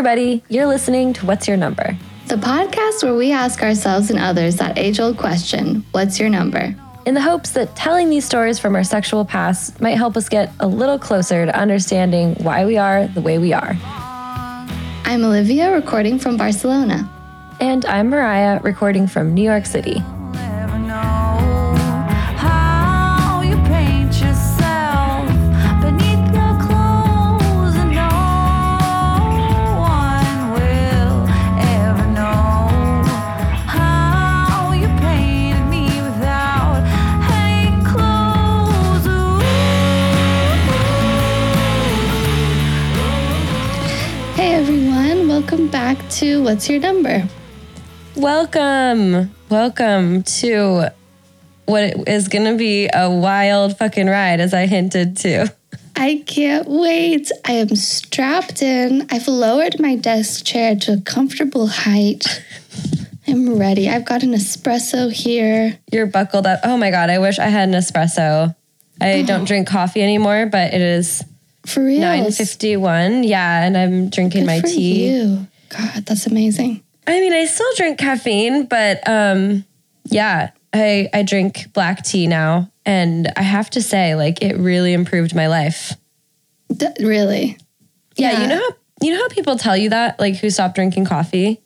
everybody. You're listening to What's Your Number? The podcast where we ask ourselves and others that age old question What's your number? In the hopes that telling these stories from our sexual past might help us get a little closer to understanding why we are the way we are. I'm Olivia, recording from Barcelona. And I'm Mariah, recording from New York City. Welcome back to What's Your Number? Welcome. Welcome to what is going to be a wild fucking ride, as I hinted to. I can't wait. I am strapped in. I've lowered my desk chair to a comfortable height. I'm ready. I've got an espresso here. You're buckled up. Oh my God, I wish I had an espresso. I don't oh. drink coffee anymore, but it is For real. 9.51. Yeah, and I'm drinking my for tea. You. God, that's amazing. I mean, I still drink caffeine, but um, yeah, I I drink black tea now, and I have to say, like, it really improved my life. D- really? Yeah, you know how you know how people tell you that, like, who stopped drinking coffee,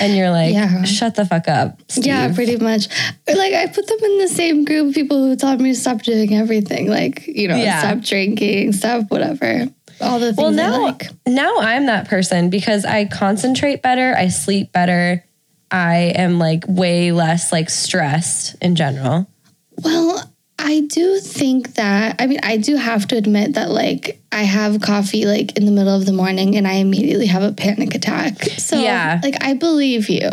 and you're like, Yeah. shut the fuck up. Steve. Yeah, pretty much. Like I put them in the same group of people who taught me to stop doing everything. Like, you know, Yeah. stop drinking, stop whatever. All the things Well, I now like. now I'm that person because I concentrate better, I sleep better, I am like way less like stressed in general. Well, I do think that I mean I do have to admit that like I have coffee like in the middle of the morning and I immediately have a panic attack. So Yeah. like I believe you.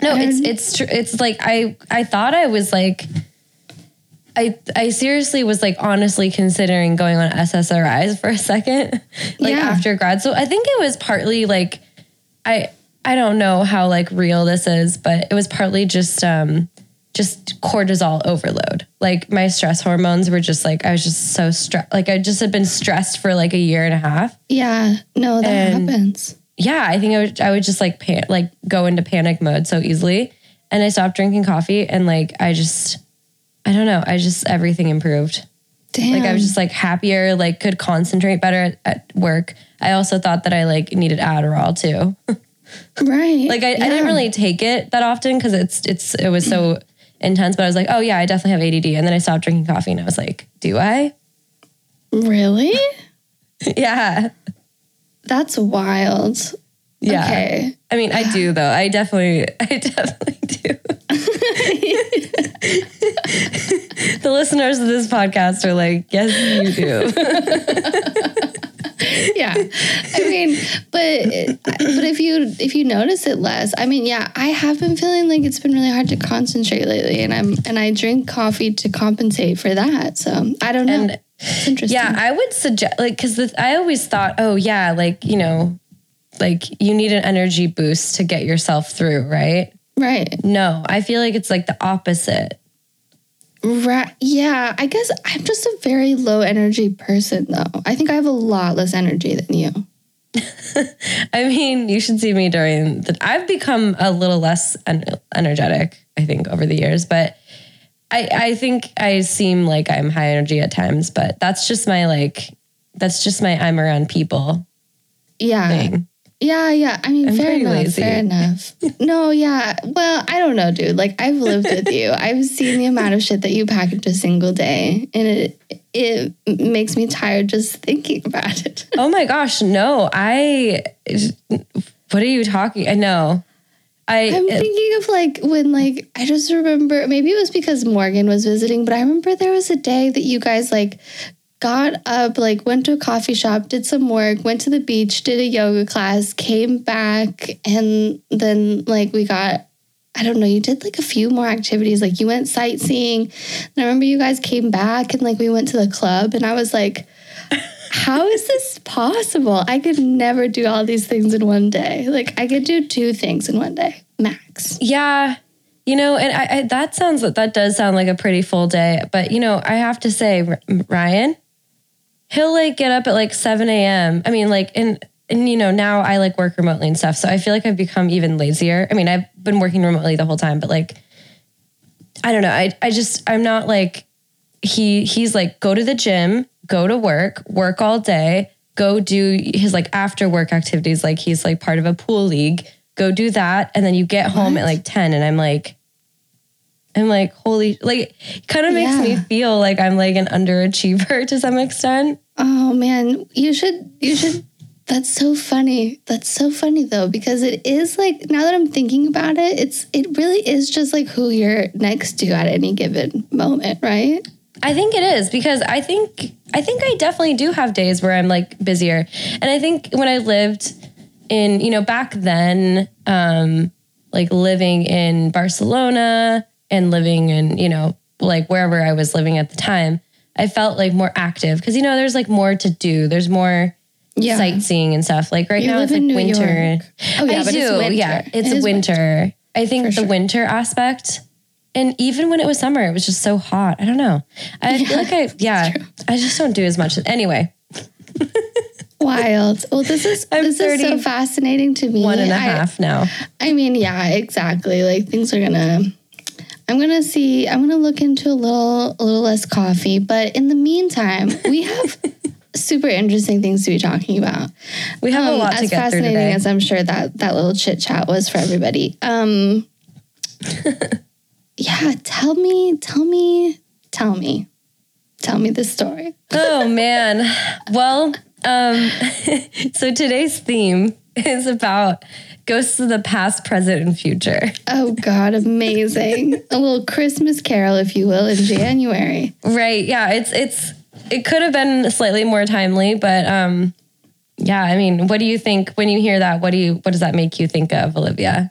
No, it's And- it's tr- it's like I I thought I was like I I seriously was like honestly considering going on SSRIs for a second like Yeah. after grad. So I think it was partly like I I don't know how like real this is, but it was partly just um just cortisol overload. Like my stress hormones were just like I was just so stressed. Like I just had been stressed for like a year and a half. Yeah, no, that And- happens. yeah, I think I would I would just like pan- like go into panic mode so easily, and I stopped drinking coffee, and like I just I don't know, I just everything improved. Damn. Like I was just like happier, like could concentrate better at, at work. I also thought that I like needed Adderall too. right. like I, I didn't really take it that often because it's it's it was so intense, but I was like, oh yeah, I definitely have ADD, and then I stopped drinking coffee, and I was like, do I? Really? yeah, That's wild. yeah. Okay. I mean, I do though. I definitely, I definitely do. the listeners of this podcast are like, yes, you do. yeah i mean but but if you if you notice it less i mean yeah i have been feeling like it's been really hard to concentrate lately and i'm and i drink coffee to compensate for that so i don't know And it's interesting yeah, I would suggest like because I always thought, oh yeah, like you know, like you need an energy boost to get yourself through, right? Right No, I feel like it's like the opposite. right yeah i guess i'm just a very low energy person though i think i have a lot less energy than you I mean, you should see me during the. I've become a little less en- energetic, I think, over the years, but I I think I seem like I'm high energy at times, but that's just my like. That's just my I'm around people yeah thing. Yeah, yeah. I mean, I'm fair enough. lazy. Fair enough. No, yeah. Well, I don't know, dude. Like, I've lived with you. I've seen the amount of shit that you pack into a single day, and it it makes me tired just thinking about it. Oh my gosh, no! I. What are you talking? I know. I. I'm thinking of like when like I just remember maybe it was because Morgan was visiting, but I remember there was a day that you guys like got up, like went to a coffee shop, did some work, went to the beach, did a yoga class, came back, and then like we got I don't know, you did like a few more activities. Like you went sightseeing. And I remember you guys came back and like we went to the club and I was like, how is this possible? I could never do all these things in one day. Like I could do two things in one day, max. Yeah. You know, and I, I that sounds that does sound like a pretty full day, but you know, I have to say, Ryan, he'll like get up at like seven a.m. I mean, like, and and you know, now I like work remotely and stuff. So I feel like I've become even lazier. I mean, I've been working remotely the whole time, but like, I don't know. I, I just, I'm not like, he, he's like, go to the gym, go to work, work all day, go do his like after work activities. Like he's like part of a pool league, go do that. And then you get home at like 10 and I'm like, I'm like, holy, like, kind of makes me feel like I'm like an underachiever to some extent. Oh man, you should you should that's so funny. That's so funny though because it is like now that I'm thinking about it, it's it really is just like who you're next to at any given moment, right? I think it is because I think I think I definitely do have days where I'm like busier. And I think when I lived in, you know, back then, um, like living in Barcelona and living and, you know, like wherever I was living at the time, I felt like more active because you know there's like more to do. There's more Yeah. sightseeing and stuff. Like right You now it's like in New winter. York. Oh yeah, I but do. it's winter. Yeah, it's It is winter. I think For the sure. winter aspect, and even when it was summer, it was just so hot. I don't know. I feel like I, yeah, I just don't do as much. Anyway, Wild. Well, this is I'm this is so fascinating to me. one and a I- half now. I mean, yeah, exactly. Like things are gonna. I'm gonna see. I'm gonna look into a little, a little less coffee. But in the meantime, we have super interesting things to be talking about. We have a Um, lot as to get through fascinating today. as I'm sure that that little chit chat was for everybody. Um, yeah, tell me, tell me, tell me, tell me the story. oh man. Well, um, so today's theme is about ghosts of the past, present, and future. Oh God, amazing! a little Christmas carol, if you will, in January. Right. Yeah. It's it's it could have been slightly more timely, but um yeah, I mean, what do you think when you hear that? What do you what does that make you think of, Olivia?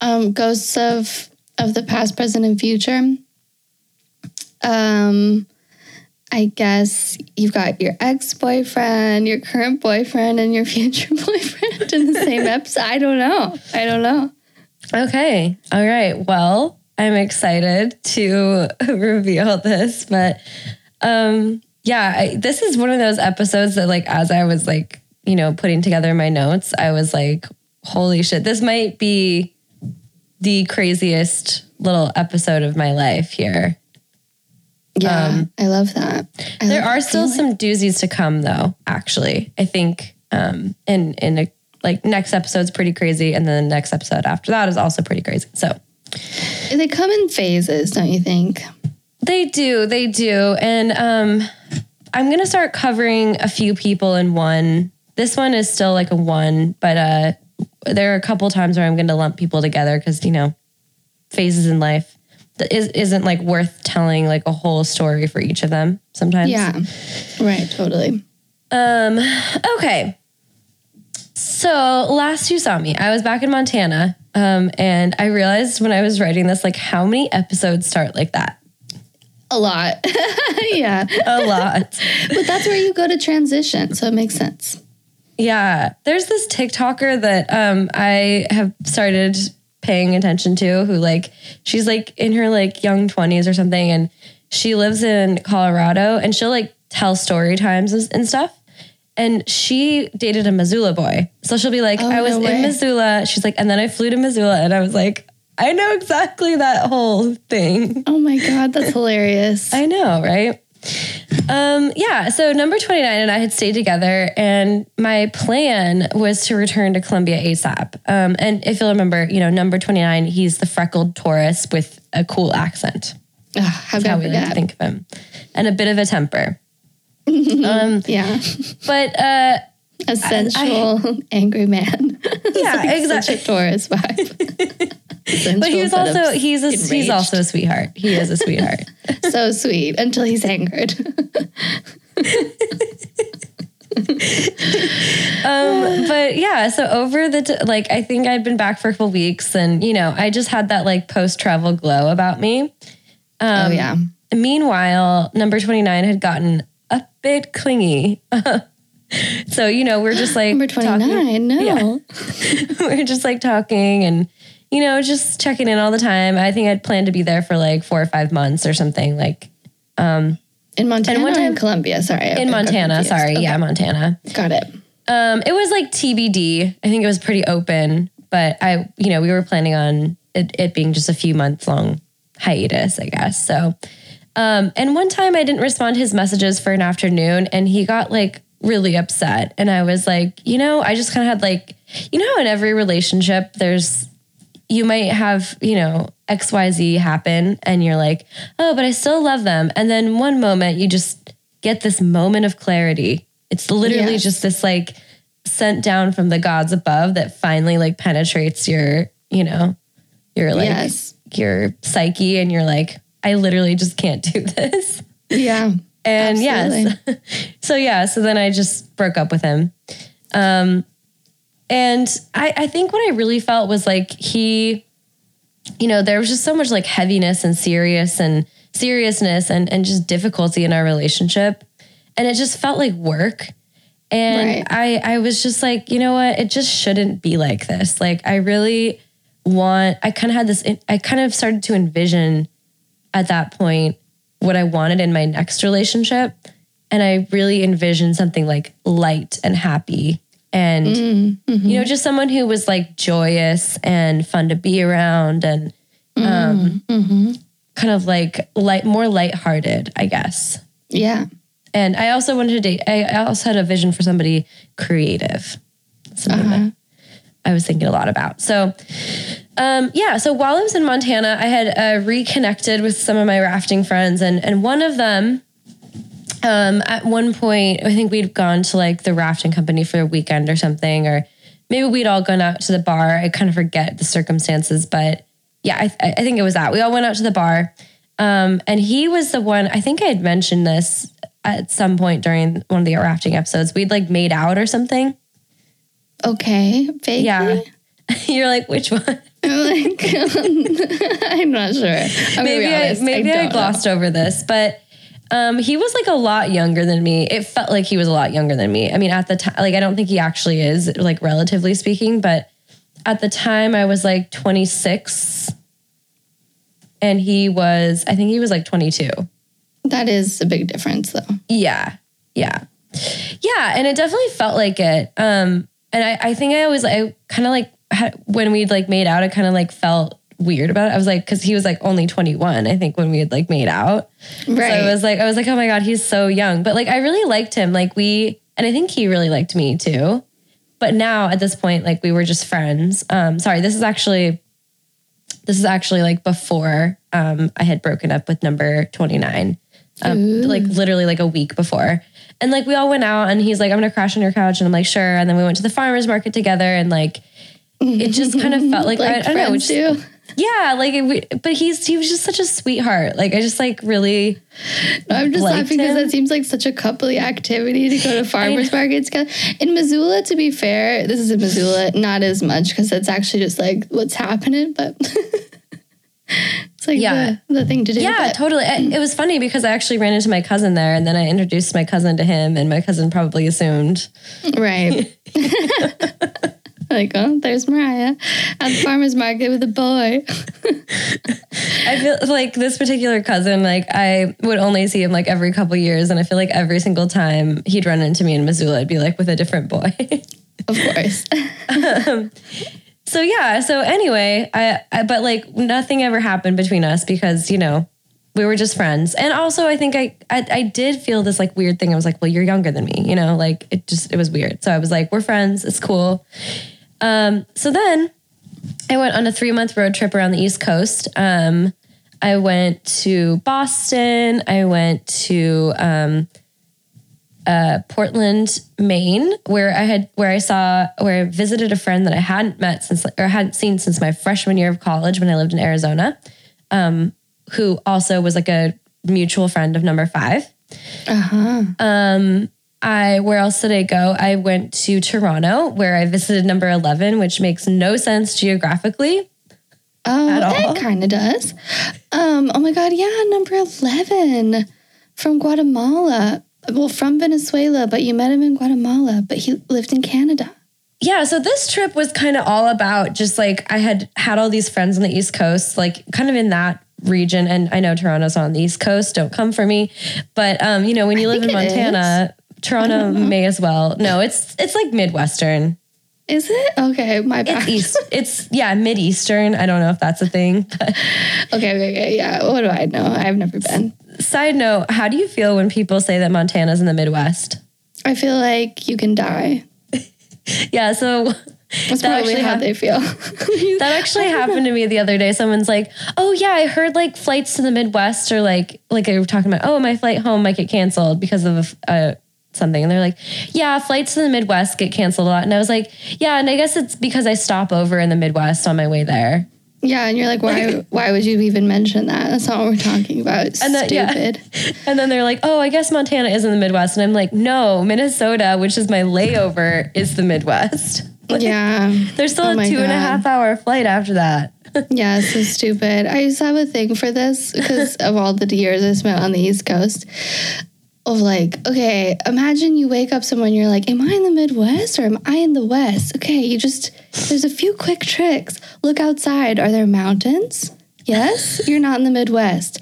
um, ghosts of of the past, present, and future. Um, I guess you've got your ex boyfriend, your current boyfriend, and your future boyfriend in the same episode. I don't know. I don't know. Okay. All right. Well, I'm excited to reveal this, but um yeah, I, this is one of those episodes that like as I was like, you know, putting together my notes, I was like, holy shit, this might be the craziest little episode of my life here. Yeah, I love that. I There love are that still feeling. some doozies to come though, actually. I think um in in a like next episode's pretty crazy and then the next episode after that is also pretty crazy. So They come in phases, don't you think? They do, they do. And um I'm gonna start covering a few people in one. This one is still like a one, but uh there are a couple times where I'm gonna lump people together because you know, phases in life that is isn't like worth telling like a whole story for each of them sometimes. Yeah, right. Totally. Um, okay. So last you saw me, I was back in Montana. Um, and I realized when I was writing this, like how many episodes start like that? A lot. yeah, A lot. but that's where you go to transition, so it makes sense. Yeah, there's this TikToker that um I have started paying attention to who like she's like in her like young 20s or something and she lives in Colorado and she'll like tell story times and stuff. And she dated a Missoula boy. So she'll be like, Oh, I was no in. Missoula. She's like, and then I flew to Missoula and I was like, I know exactly that whole thing. Oh my god, that's hilarious. I know, right? Um, yeah, so number 29 and I had stayed together, and my plan was to return to Colombia ASAP. Um, and if you'll remember, you know, number 29, he's the freckled tourist with a cool accent. Ugh, how That's how we like to think of him. And a bit of a temper. um, Yeah, but uh, a sensual, angry man. yeah, Such exactly. a Taurus vibe. But he was also he's a, he's also a sweetheart. He is a sweetheart. so sweet until he's angered. Um, but yeah, so over the t- like, I think I'd been back for a couple weeks, and you know, I just had that like post travel glow about me. oh yeah, Meanwhile, number twenty nine had gotten a bit clingy. So you know, we're just like number twenty talking- No, Yeah. we're just like talking and you know, just checking in all the time. I think I'd planned to be there for like four or five months or something. Like in Montana And one or in time- Colombia. Sorry, I in Montana, sorry, Okay, yeah, Montana. got it. Um, it was like TBD. I think it was pretty open, but I, you know, we were planning on it, it being just a few months long hiatus, I guess. So, um, and one time I didn't respond to his messages for an afternoon and he got like really upset. And I was like, you know, I just kind of had like, you know, how in every relationship, there's, you might have, you know, XYZ happen and you're like, oh, but I still love them. And then one moment you just get this moment of clarity. It's literally Yes. just this like sent down from the gods above that finally like penetrates your, you know, your like Yes. your psyche and you're like, I literally just can't do this. Yeah. And Absolutely. yes. so yeah, so then I just broke up with him. Um and I, I think what I really felt was like he, you know, there was just so much like heaviness and serious and seriousness and, and just difficulty in our relationship. And it just felt like work. And Right. I, I was just like, you know what? It just shouldn't be like this. Like, I really want, I kind of had this, I kind of started to envision at that point what I wanted in my next relationship. And I really envisioned something like light and happy and, mm, mm-hmm. you know, just someone who was like joyous and fun to be around and mm, um, mm-hmm. kind of like light, more lighthearted, I guess. Yeah. And I also wanted to date, I I also had a vision for somebody creative, something uh-huh. that I was thinking a lot about. So, um, yeah, so while I was in Montana, I had uh, reconnected with some of my rafting friends, and, and one of them, um, at one point, I think we'd gone to like the rafting company for a weekend or something, or maybe we'd all gone out to the bar. I kind of forget the circumstances, but yeah, I, I think it was that. We all went out to the bar. Um, and he was the one, I think I had mentioned this at some point during one of the rafting episodes. We'd like made out or something. Okay. Vaguely. Yeah. You're like, which one? I'm like, I'm not sure. I'm maybe I, maybe I, know. glossed over this, but um, he was like a lot younger than me. It felt like he was a lot younger than me. I mean, at the time, like I don't think he actually is, like relatively speaking, but at the time I was like 26 and he was, I think he was like 22. That is a big difference, though. Yeah. Yeah. Yeah. And it definitely felt like it. Um, and I, I think I always, I kind of like, had, when we'd like made out, I kind of like felt weird about it. I was like, cause he was like only 21, I think when we had like made out. Right. So I was like, I was like, oh my God, he's so young. But like, I really liked him. Like we, and I think he really liked me too. But now at this point, like we were just friends. Um, sorry, this is actually, this is actually like before um, I had broken up with number 29. Um, like literally like a week before. And like we all went out and he's like, I'm gonna crash on your couch. And I'm like, sure. And then we went to the farmer's market together and like it just kind of felt like, I, I don't know. just- do. yeah, like, it, but he's he was just such a sweetheart. Like, I just like really, No, I'm just laughing because that seems like such a coupley activity to go to farmers markets. In Missoula, to be fair, this is in Missoula, not as much because that's actually just like what's happening, but it's like Yeah. the, the thing to do. yeah, but- totally. I- It was funny because I actually ran into my cousin there, and then I introduced my cousin to him, and my cousin probably assumed. Right. Like, oh, there's Mariah at the farmer's market with a boy. I feel like this particular cousin, like I would only see him like every couple years, and I feel like every single time he'd run into me in Missoula, it'd be like with a different boy. Of course. Um, so yeah. So anyway, I, I but like nothing ever happened between us because you know we were just friends, and also I think I, I I did feel this like weird thing. I was like, well, you're younger than me, you know, like it just it was weird. So I was like, we're friends. It's cool. Um. So then I went on a three month road trip around the East Coast. Um. I went to Boston. I went to um, uh, Portland, Maine, where I had where I saw where I visited a friend that I hadn't met since or hadn't seen since my freshman year of college when I lived in Arizona, um, who also was like a mutual friend of number five. Uh Um, I where else did I go? I went to Toronto, where I visited number eleven, which makes no sense geographically. Oh, At all? that kind of does. Um, oh my God, yeah, number 11 from Guatemala. Well, from Venezuela, but you met him in Guatemala, but he lived in Canada. yeah so this trip was kind of all about just like i had had all these friends on the east coast like kind of in that region and i know toronto's on the east coast don't come for me but um you know when you live in it montana Toronto may as well. No, it's it's like Midwestern. Is it? Okay, my It's east. It's yeah, Mid Eastern. I don't know if that's a thing. Okay, okay, okay. Yeah. What do I know? I've never been. Side note: How do you feel when people say that Montana's in the Midwest? I feel like you can die. Yeah, so That's That probably actually how hap- they feel. that actually happened to me the other day. Someone's like, "Oh yeah, I heard like flights to the Midwest or like like they were talking about, oh my flight home might get canceled because of uh, something." And they're like, "Yeah, flights to the Midwest get canceled a lot." And I was like, "Yeah, and I guess it's because I stop over in the Midwest on my way there." yeah, and you're like, why? Why would you even mention that? That's not what we're talking about. It's And yeah. stupid. And then they're like, "Oh, I guess Montana is in the Midwest." And I'm like, "No, Minnesota, which is my layover, is the Midwest." Yeah. There's still Oh a two and a half hour flight after that. Yeah, so stupid. I used to have a thing for this because of all the years I spent on the East Coast. Of like, okay, imagine you wake up someone, you're like, Am I in the Midwest or am I in the West? Okay, you just, there's a few quick tricks. Look outside. Are there mountains? Yes, you're not in the Midwest.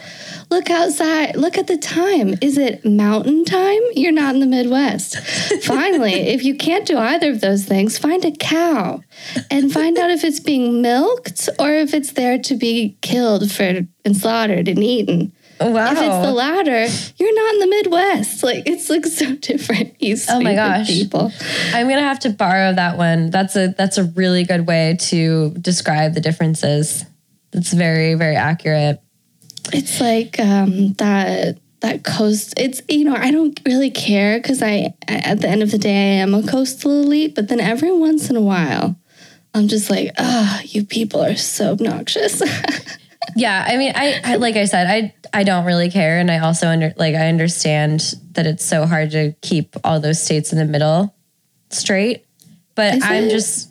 Look outside. Look at the time. Is it mountain time? You're not in the Midwest. Finally, if you can't do either of those things, find a cow and find out if it's being milked or if it's there to be killed for and slaughtered and eaten. Wow. If it's the latter, you're not in the Midwest. Like it's like so different. Oh my gosh. people. I'm gonna have to borrow that one. That's a that's a really good way to describe the differences. It's very very accurate. It's like um, that that coast. It's you know I don't really care because I at the end of the day I am a coastal elite. But then every once in a while, I'm just like, ah, you people are so obnoxious. Yeah, I mean, I, I like I said, I I don't really care, and I also under like I understand that it's so hard to keep all those states in the middle straight. But Is I'm it? just,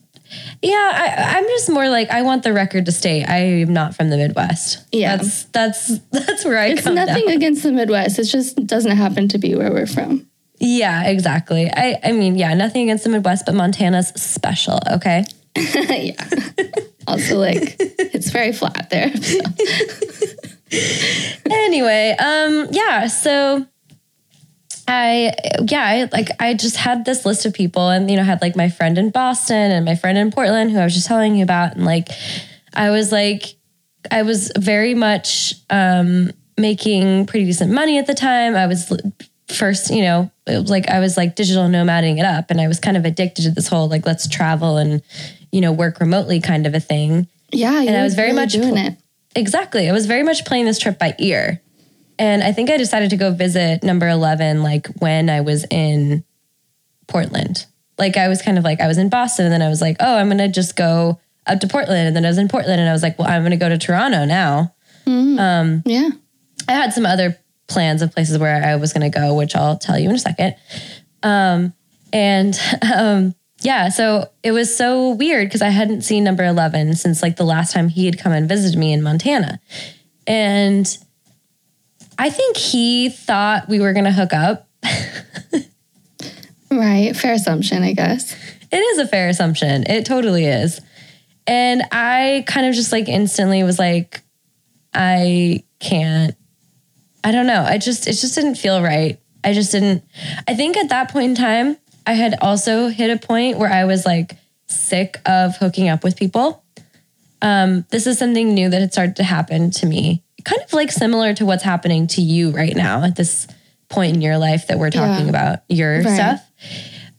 yeah, I, I'm just more like I want the record to state I am not from the Midwest. Yeah. that's that's that's where I it's nothing down. against the Midwest. It just doesn't happen to be where we're from. Yeah, exactly. I I mean, yeah, nothing against the Midwest, but Montana's special. Okay. yeah. Also, like it's very flat there. so. anyway, um, yeah, so I yeah, I like I just had this list of people and you know, had like my friend in Boston and my friend in Portland who I was just telling you about and like I was like I was very much um making pretty decent money at the time. I was first, you know, it was like I was like digital nomading it up and I was kind of addicted to this whole like let's travel and you know, work remotely kind of a thing. Yeah, And I was very really much doing pl- it. Exactly. I was very much playing this trip by ear. And I think I decided to go visit number 11 like when I was in Portland. Like I was kind of like, I was in Boston and then I was like, oh, I'm going to just go up to Portland. And then I was in Portland and I was like, well, I'm going to go to Toronto now. um Yeah. I had some other plans of places where I was going to go, which I'll tell you in a second. Um, and um, yeah, so it was so weird because I hadn't seen number 11 since like the last time he had come and visited me in Montana. And I think he thought we were going to hook up. Right. Fair assumption, I guess. It is a fair assumption. It totally is. And I kind of just like instantly was like, I can't, I don't know. I just, it just didn't feel right. I just didn't, I think at that point in time, I had also hit a point where I was like sick of hooking up with people. Um, this is something new that had started to happen to me, kind of like similar to what's happening to you right now at this point in your life that we're talking Yeah. about your Right. stuff.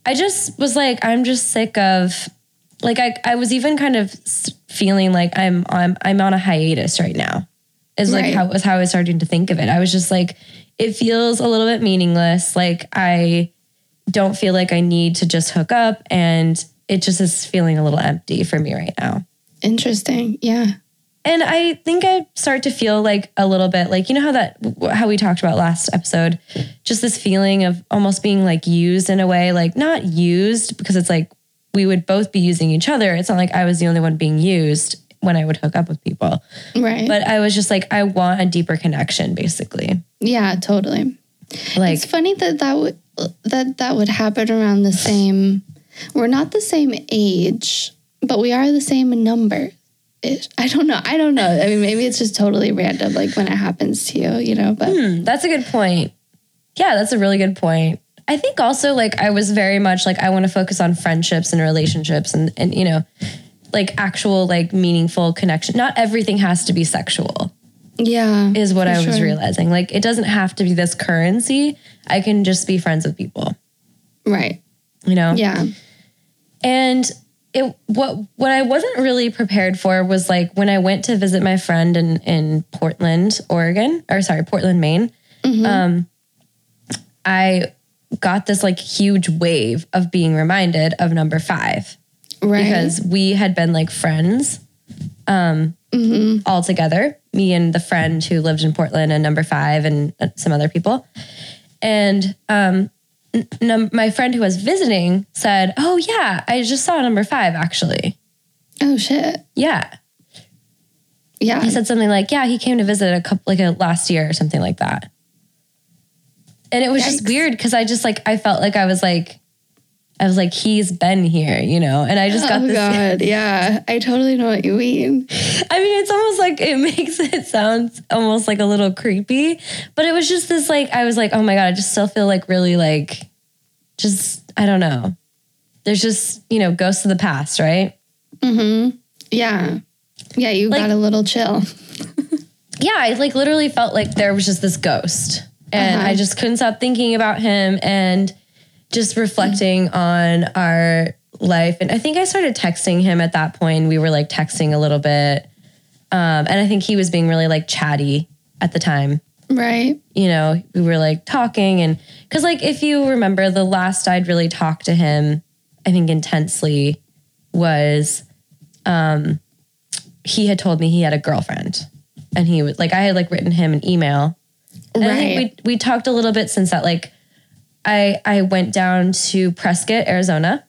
I just was like, I'm just sick of, like, I, I was even kind of feeling like I'm I'm I'm on a hiatus right now. Is like Right. how was how I was starting to think of it. I was just like, it feels a little bit meaningless. Like I don't feel like I need to just hook up, and it just is feeling a little empty for me right now. Interesting. Yeah. And I think I start to feel like a little bit like you know how that how we talked about last episode, just this feeling of almost being like used in a way, like not used because it's like we would both be using each other. It's not like I was the only one being used when I would hook up with people, Right. but I was just like I want a deeper connection, basically. yeah, totally. Like it's funny that that would that that would happen around the same. We're not the same age, but we are the same number. I don't know. I don't know. I mean, maybe it's just totally random, like when it happens to you, you know. But Hmm, that's a good point. Yeah, that's a really good point. I think also like I was very much like I want to focus on friendships and relationships and and you know like actual like meaningful connection. Not everything has to be sexual Yeah. is what I was sure. realizing. Like it doesn't have to be this currency. I can just be friends with people, Right. you know? Yeah. And it what what I wasn't really prepared for was like when I went to visit my friend in in Portland, Oregon, or sorry, Portland, Maine. Um, I got this like huge wave of being reminded of number five Right. because we had been like friends um, all together, me and the friend who lived in Portland and number five and uh, some other people. And um, n- num- my friend who was visiting said, Oh, yeah, I just saw number five actually. oh shit. Yeah. Yeah. He said something like, Yeah, he came to visit a couple, like a last year or something like that. And it was just weird because I just like, I felt like I was like, I was like, he's been here, you know, and I just got oh this god. Yeah. I totally know what you mean. I mean, it's almost like it makes it sound almost like a little creepy, but it was just this like I was like, oh my god, I just still feel like really like, just I don't know. There's just you know ghosts of the past, right? Mm hmm. Yeah. Yeah. You Like- got a little chill. Yeah, I like literally felt like there was just this ghost, and Uh-huh. I just couldn't stop thinking about him and just reflecting on our life. And I think I started texting him at that point. We were like texting a little bit, um, and I think he was being really like chatty at the time. Right. you know, we were like talking and because like if you remember the last I'd really talked to him, I think intensely was um he had told me he had a girlfriend and he was like I had like written him an email. And I Right. think we we talked a little bit since that like I I went down to Prescott, Arizona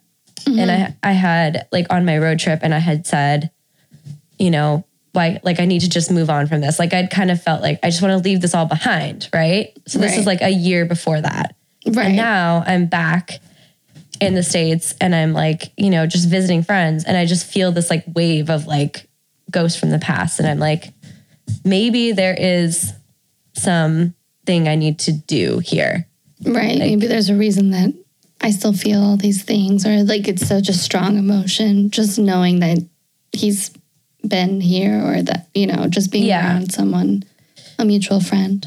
and I mm-hmm. I had like on my road trip and I had said, you know, why like I need to just move on from this. Like I'd kind of felt like I just want to leave this all behind, right? So this Right. is like a year before that. Right. And now I'm back in the States and I'm like, you know, just visiting friends and I just feel this like wave of like ghosts from the past. And I'm like, maybe there is some thing I need to do here. Right. Maybe there's a reason that I still feel all these things, or like it's such a strong emotion, just knowing that he's been here, or that, you know, just being Yeah. around someone, a mutual friend.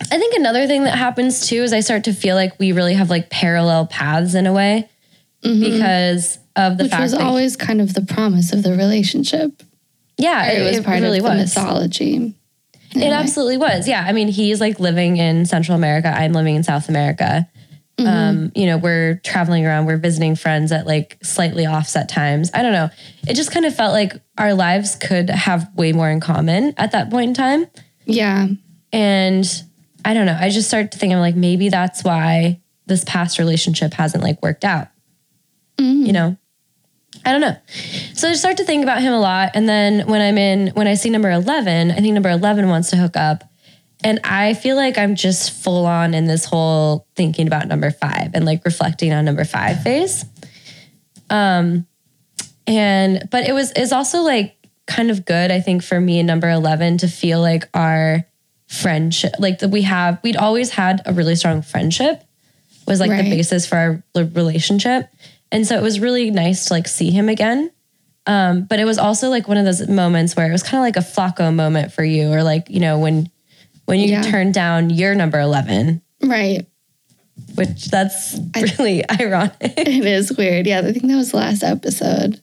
I think another thing that happens too is I start to feel like we really have like parallel paths in a way mm-hmm. because of the Which fact was always kind of the promise of the relationship. yeah, It, was part really of the was. mythology. It absolutely was. Yeah. I mean, he's like living in Central America. I'm living in South America. Um, you know, we're traveling around, we're visiting friends at like slightly offset times. I don't know. It just kind of felt like our lives could have way more in common at that point in time. Yeah. And I don't know. I just started to think I'm like, maybe that's why this past relationship hasn't like worked out. You know? I don't know. So I start to think about him a lot. And then when I'm in, when I see number 11, I think number 11 wants to hook up. And I feel like I'm just full on in this whole thinking about number five and like reflecting on number five phase. Um, and, but it was, it's also like kind of good, I think, for me and number 11 to feel like our friendship, like that we have, we'd always had a really strong friendship was like Right. the basis for our relationship. And so it was really nice to like see him again. Um, but it was also like one of those moments where it was kind of like a Flacco moment for you, or like, you know, when when you Yeah. turn down your number 11, Right. which that's really ironic. It is weird. Yeah. I think that was the last episode.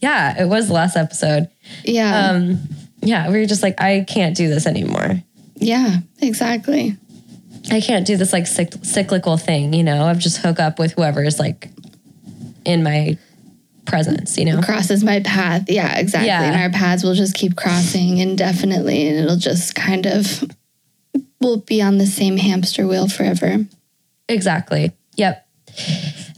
yeah, it was the last episode. Yeah. Um, yeah, we were just like, I can't do this anymore. yeah. Exactly. I can't do this like cyc- cyclical thing, you know, of just hook up with whoever is like in my presence, you know? crosses my path. Yeah, exactly. Yeah. And our paths will just keep crossing indefinitely and it'll just kind of we'll be on the same hamster wheel forever. Exactly. Yep.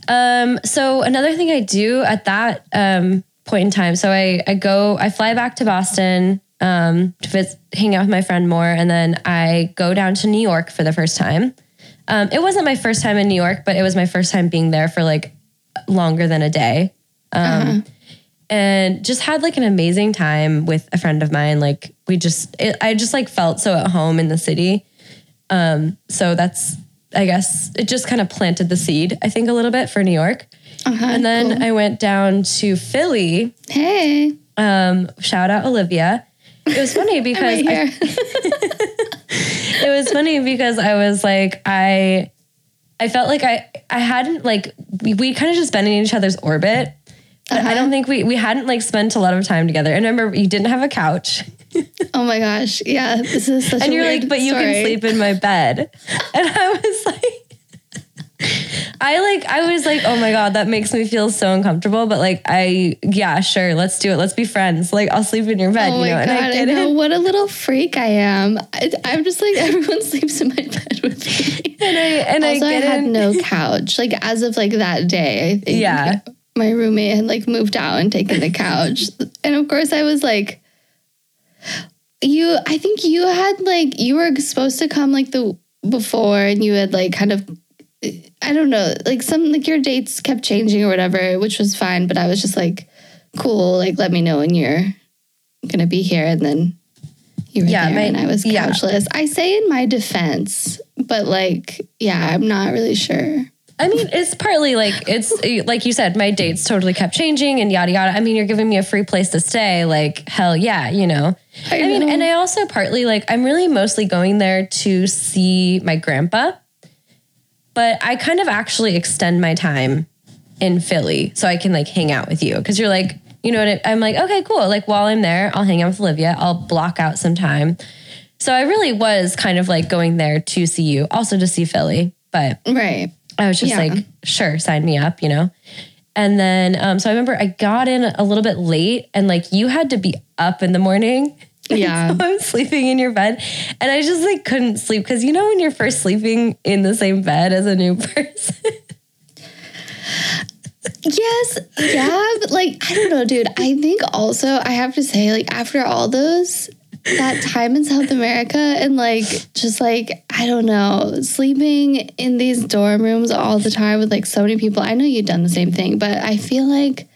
Um, so another thing I do at that um, point in time, so I, I go, I fly back to Boston um, to visit, hang out with my friend more, and then I go down to New York for the first time. Um, it wasn't my first time in New York, but it was my first time being there for like longer than a day. Um, And just had like an amazing time with a friend of mine. Like we just, it, I just like felt so at home in the city. Um, so that's I guess it just kind of planted the seed, I think, a little bit for New York. Uh-huh, And then cool. I went down to Philly. hey, Um, shout out Olivia. It was funny because I- it was funny because I was like, I I felt like I I hadn't like we we kind of just been in each other's orbit. But I uh-huh. don't think we we hadn't like spent a lot of time together. And remember, you didn't have a couch, oh my gosh, yeah, this is such and you're like, but you can sleep in my bed. And I was like, I like I was like, oh my god, that makes me feel so uncomfortable. But like, I yeah, sure, let's do it. Let's be friends. Like, I'll sleep in your bed. Oh you my know, god, and I I, know it. what a little freak I am. I, I'm just like everyone sleeps in my bed with me. And I and also, I, I had in. no couch. Like as of like that day, I think. Yeah. My roommate had like moved out and taken the couch, and of course I was like, "You." I think you had like you were supposed to come like the before, and you had like kind of. I don't know, like some like your dates kept changing or whatever, which was fine. But I was just like, cool, like let me know when you're gonna be here, and then you were Yeah, there, my- and I was yeah. couchless. I say in my defense, but like, yeah, I'm not really sure. I mean, it's partly like it's eh, like you said, my dates totally kept changing and yada yada. I mean, you're giving me a free place to stay, like hell yeah, you know. I I, mean, know. and I also partly like I'm really mostly going there to see my grandpa, but I kind of actually extend my time in Philly so I can like hang out with you because you're like, you know what? I- I'm like, okay, cool. Like while I'm there, I'll hang out with Olivia. I'll block out some time. So I really was kind of like going there to see you, also to see Philly, but. Right. I was just Yeah. like, sure, sign me up, you know? And then, um, so I remember I got in a little bit late and like you had to be up in the morning. Yeah. so I'm sleeping in your bed and I just like couldn't sleep because you know when you're first sleeping in the same bed as a new person? Yes. Yeah. But like, I don't know, dude. I think also I have to say, like, after all those, that time in South America and like, just like, I don't know, sleeping in these dorm rooms all the time with like so many people. I know you've done the same thing, but I feel like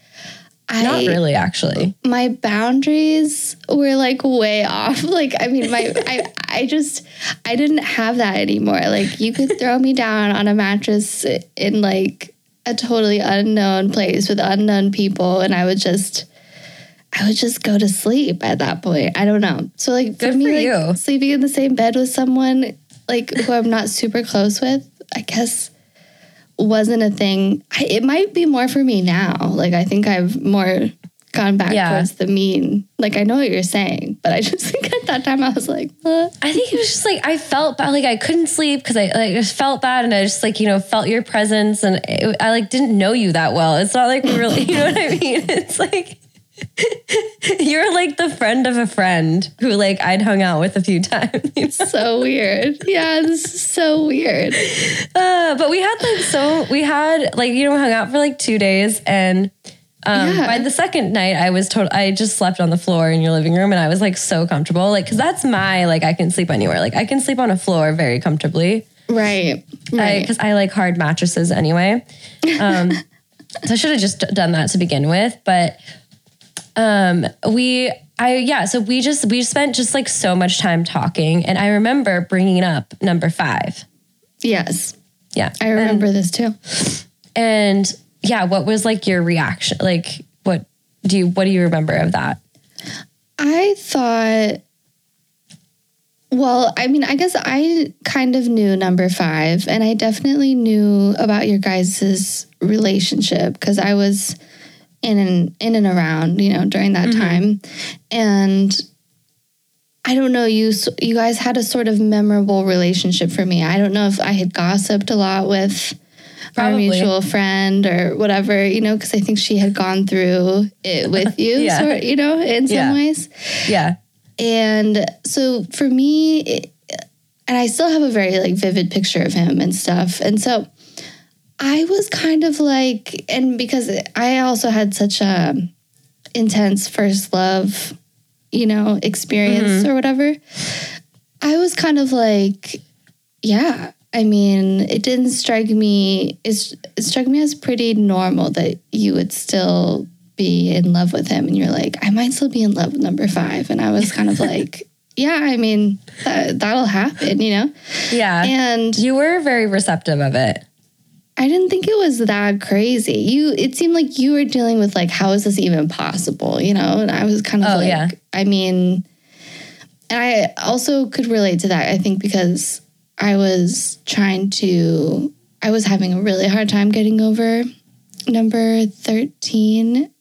I Not really, actually. my boundaries were like way off. Like, I mean, my I I just I didn't have that anymore. Like, you could throw me down on a mattress in like a totally unknown place with unknown people, and I would just I would just go to sleep at that point. I don't know. So like for Good me, for like you. sleeping in the same bed with someone like who I'm not super close with, I guess wasn't a thing. I, it might be more for me now. Like I think I've more gone back Yeah. towards the mean. Like I know what you're saying, but I just think at that time I was like, uh, I think it was just like I felt bad, like I couldn't sleep because I like just felt bad, and I just like you know felt your presence, and it, I like didn't know you that well. It's not like we really, you know what I mean? It's like you're like the friend of a friend who like I'd hung out with a few times. you know? so weird. Yeah, this is so weird. Uh, but we had like so we had like you know hung out for like two days, and um, Yeah. by the second night I was told I just slept on the floor in your living room, and I was like so comfortable, like because that's my like I can sleep anywhere, like I can sleep on a floor very comfortably. Right. Right. because I, like hard mattresses anyway. Um, so I should have just done that to begin with. But um, we, I yeah, so we just we spent just like so much time talking, and I remember bringing up number five. yes. Yeah, I remember this too. and yeah, what was like your reaction? Like, what do you what do you remember of that? I thought, well, I mean, I guess I kind of knew number five, and I definitely knew about your guys' relationship because I was in and in and around, you know, during that mm-hmm. time, and I don't know, you you guys had a sort of memorable relationship for me. I don't know if I had gossiped a lot with. Our mutual friend or whatever, you know, because I think she had gone through it with you, Yeah. sort, you know, in some Yeah. ways. Yeah, And so for me, it, and I still have a very like vivid picture of him and stuff. And so I was kind of like, and because I also had such a intense first love, you know, experience mm-hmm. or whatever, I was kind of like, yeah. I mean, it didn't strike me. It struck me as pretty normal that you would still be in love with him, and you're like, I might still be in love with number five, and I was kind of like, yeah, I mean, that, that'll happen, you know? Yeah. And you were very receptive of it. I didn't think it was that crazy. You, it seemed like you were dealing with like, how is this even possible? You know, and I was kind of Oh, like, yeah. I mean, and I also could relate to that. I think because I was trying to, I was having a really hard time getting over number thirteen.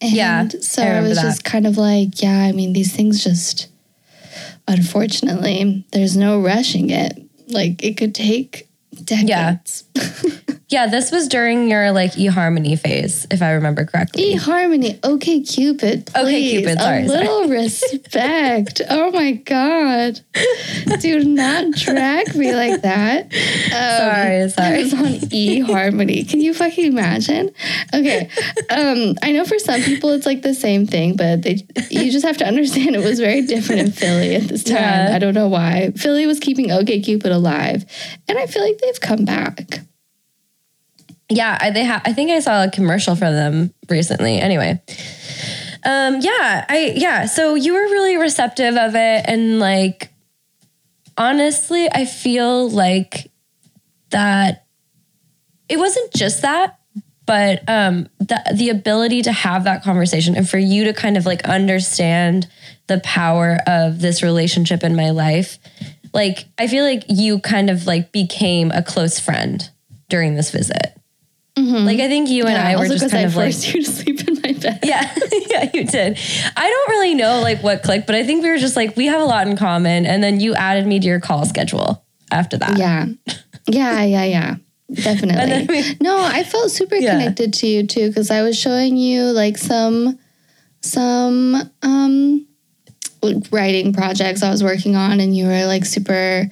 And Yeah, so I I, was that. just kind of like, yeah, I mean, these things just, unfortunately, there's no rushing it. Like it could take decades. Yeah, this was during your like eHarmony phase, if I remember correctly. E Harmony, okay, Cupid, Okay. Cupid, sorry, a sorry. little respect. oh my God, do not drag me like that. Um, Sorry, I sorry. was on E Harmony. Can you fucking imagine? Okay, um, I know for some people it's like the same thing, but they you just have to understand it was very different in Philly at this time. Yeah. I don't know why. Philly was keeping OkCupid alive, and I feel like they've come back. Yeah, I, they have. I think I saw a commercial for them recently. Anyway, um, yeah, I yeah. So you were really receptive of it, and like, honestly, I feel like that it wasn't just that, but um, the the ability to have that conversation and for you to kind of like understand the power of this relationship in my life. Like, I feel like you kind of like became a close friend during this visit. Like I think you and I were just kind I of like forced you to sleep in my bed. yeah, yeah, you did. I don't really know like what clicked, but I think we were just like we have a lot in common, and then you added me to your call schedule after that. Yeah. Yeah, yeah, yeah. Definitely. we- no, I felt super Yeah. connected to you too because I was showing you like some some um like, writing projects I was working on and you were like super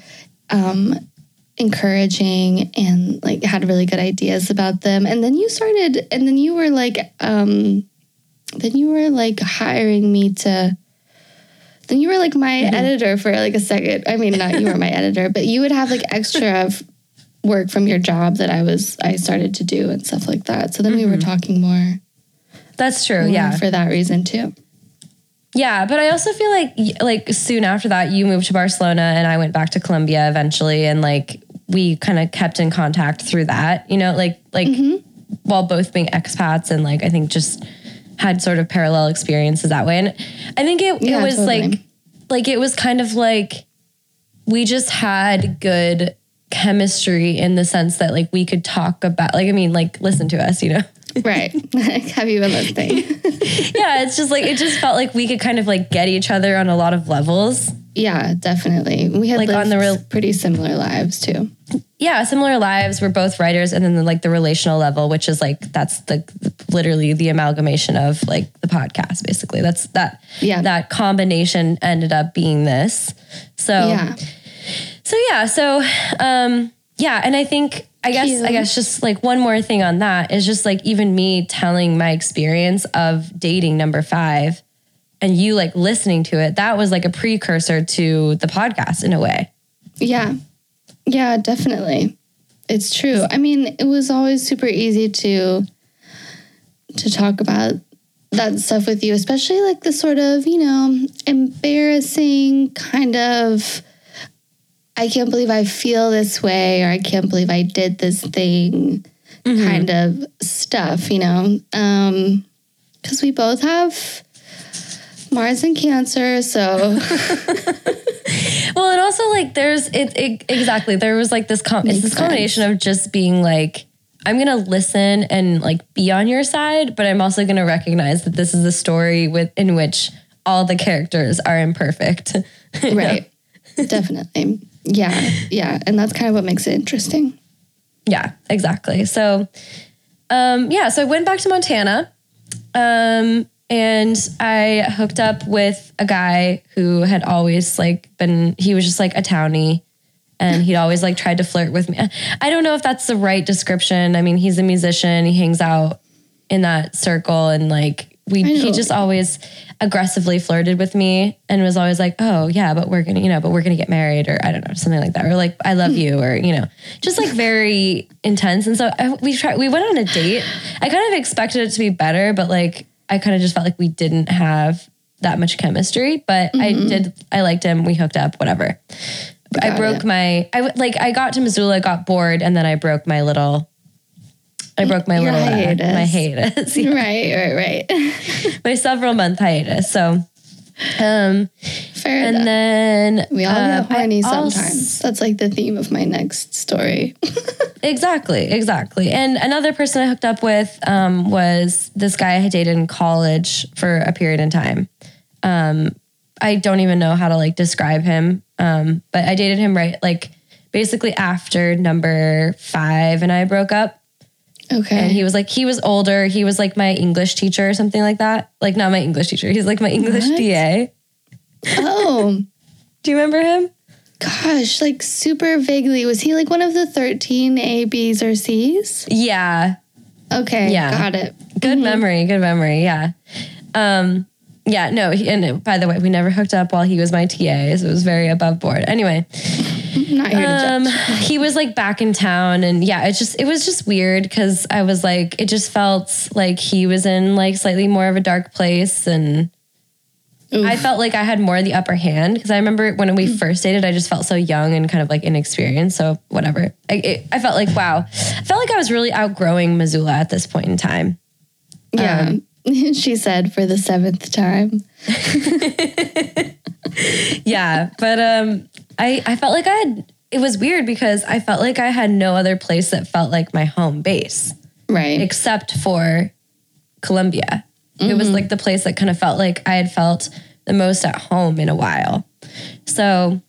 um encouraging and like had really good ideas about them. And then you started and then you were like um then you were like hiring me to then you were like my editor for like a second. I mean, not you were my editor, but you would have like extra work from your job that I was I started to do and stuff like that. So then we were talking more, That's true. more Yeah, for that reason too. Yeah. But I also feel like like soon after that, you moved to Barcelona, and I went back to Colombia eventually, and like we kind of kept in contact through that. You know, like like mm-hmm. while both being expats, and like I think just had sort of parallel experiences that way. And I think it, Yeah, it was totally. like like it was kind of like we just had good chemistry in the sense that like we could talk about like I mean like listen to us, you know. Right. have you been listening? yeah, it's just like it just felt like we could kind of like get each other on a lot of levels. yeah, definitely. We had Like, on the real- pretty similar lives too. Yeah, similar lives. We're both writers, and then the, like the relational level, which is like that's the, the literally the amalgamation of like the podcast. Basically, that's that. Yeah. that combination ended up being this. So Yeah. So yeah, so um yeah, and I think I guess I guess just like one more thing on that is just like even me telling my experience of dating number 5 and you like listening to it, that was like a precursor to the podcast in a way. Yeah. Yeah, definitely. It's true. I mean, it was always super easy to to talk about that stuff with you, especially like the sort of, you know, embarrassing kind of I can't believe I feel this way or I can't believe I did this thing kind of stuff, you know. Um cuz we both have Mars and Cancer, so. Well, and also like there's it, it exactly there was like this com- it's this combination of just being like I'm gonna listen and like be on your side, but I'm also gonna recognize that this is a story with in which all the characters are imperfect. right. Definitely yeah yeah and that's kind of what makes it interesting Yeah, exactly. So, um, yeah, so I went back to Montana, um, and I hooked up with a guy who had always like been. He was just like a townie, and he'd always like tried to flirt with me. I don't know if that's the right description. I mean, he's a musician. He hangs out in that circle, and like we, he just always aggressively flirted with me and was always like, "Oh yeah, but we're gonna, you know, but we're gonna get married," or I don't know, something like that, or like, "I love you," or you know, just like very intense. And so I, we tried. We went on a date. I kind of expected it to be better, but like I kind of just felt like we didn't have that much chemistry, but I did I liked him. We hooked up, whatever. I broke it. my I like I got to Missoula, got bored, and then I broke my little I broke my Your little hiatus. my hiatus. Yeah, Right, right, right. my several month hiatus. So um Fair and enough. then we all uh, get horny sometimes. That's like the theme of my next story. Exactly, exactly. And another person I hooked up with um, was this guy I had dated in college for a period in time. Um, I don't even know how to like describe him, um, but I dated him right like basically after number five, and I broke up. Okay. And he was like, he was older. He was like my English teacher or something like that. Like not my English teacher. He's like my English What? TA. oh, Do you remember him? gosh, like super vaguely. Was he like one of the 13 A, B's, or C's? Yeah, Okay. Yeah. Got it. Good memory. Good memory. Yeah. Um, yeah, no, he, and by the way, we never hooked up while he was my TA, so it was very above board. Anyway, not here to judge. um, he was like back in town, and yeah, it just it was just weird because I was like, it just felt like he was in like slightly more of a dark place, and Oof. I felt like I had more of the upper hand because I remember when we first dated, I just felt so young and kind of like inexperienced. So whatever, I, it, I felt like wow, I felt like I was really outgrowing Missoula at this point in time. yeah. um, she said for the seventh time. yeah but um i i felt like i had it was weird because i felt like i had no other place that felt like my home base. Right. except for Colombia. It was like the place that kind of felt like i had felt the most at home in a while. So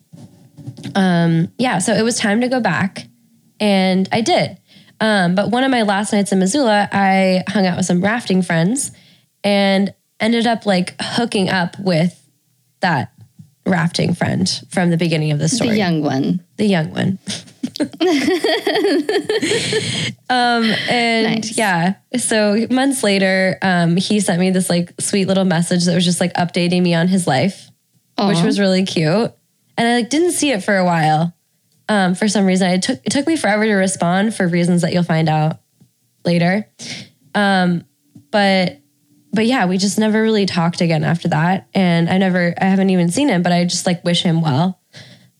um yeah so it was time to go back and i did. Um but one of my last nights in Missoula i hung out with some rafting friends and ended up like hooking up with that rafting friend from the beginning of the story the young one. the young one. um, and Nice. yeah, so months later, um, he sent me this like sweet little message that was just like updating me on his life, which was really cute. And I like didn't see it for a while. Um, for some reason, it took it took me forever to respond for reasons that you'll find out later. Um, but but yeah, we just never really talked again after that, and I never I haven't even seen him, but I just like wish him well.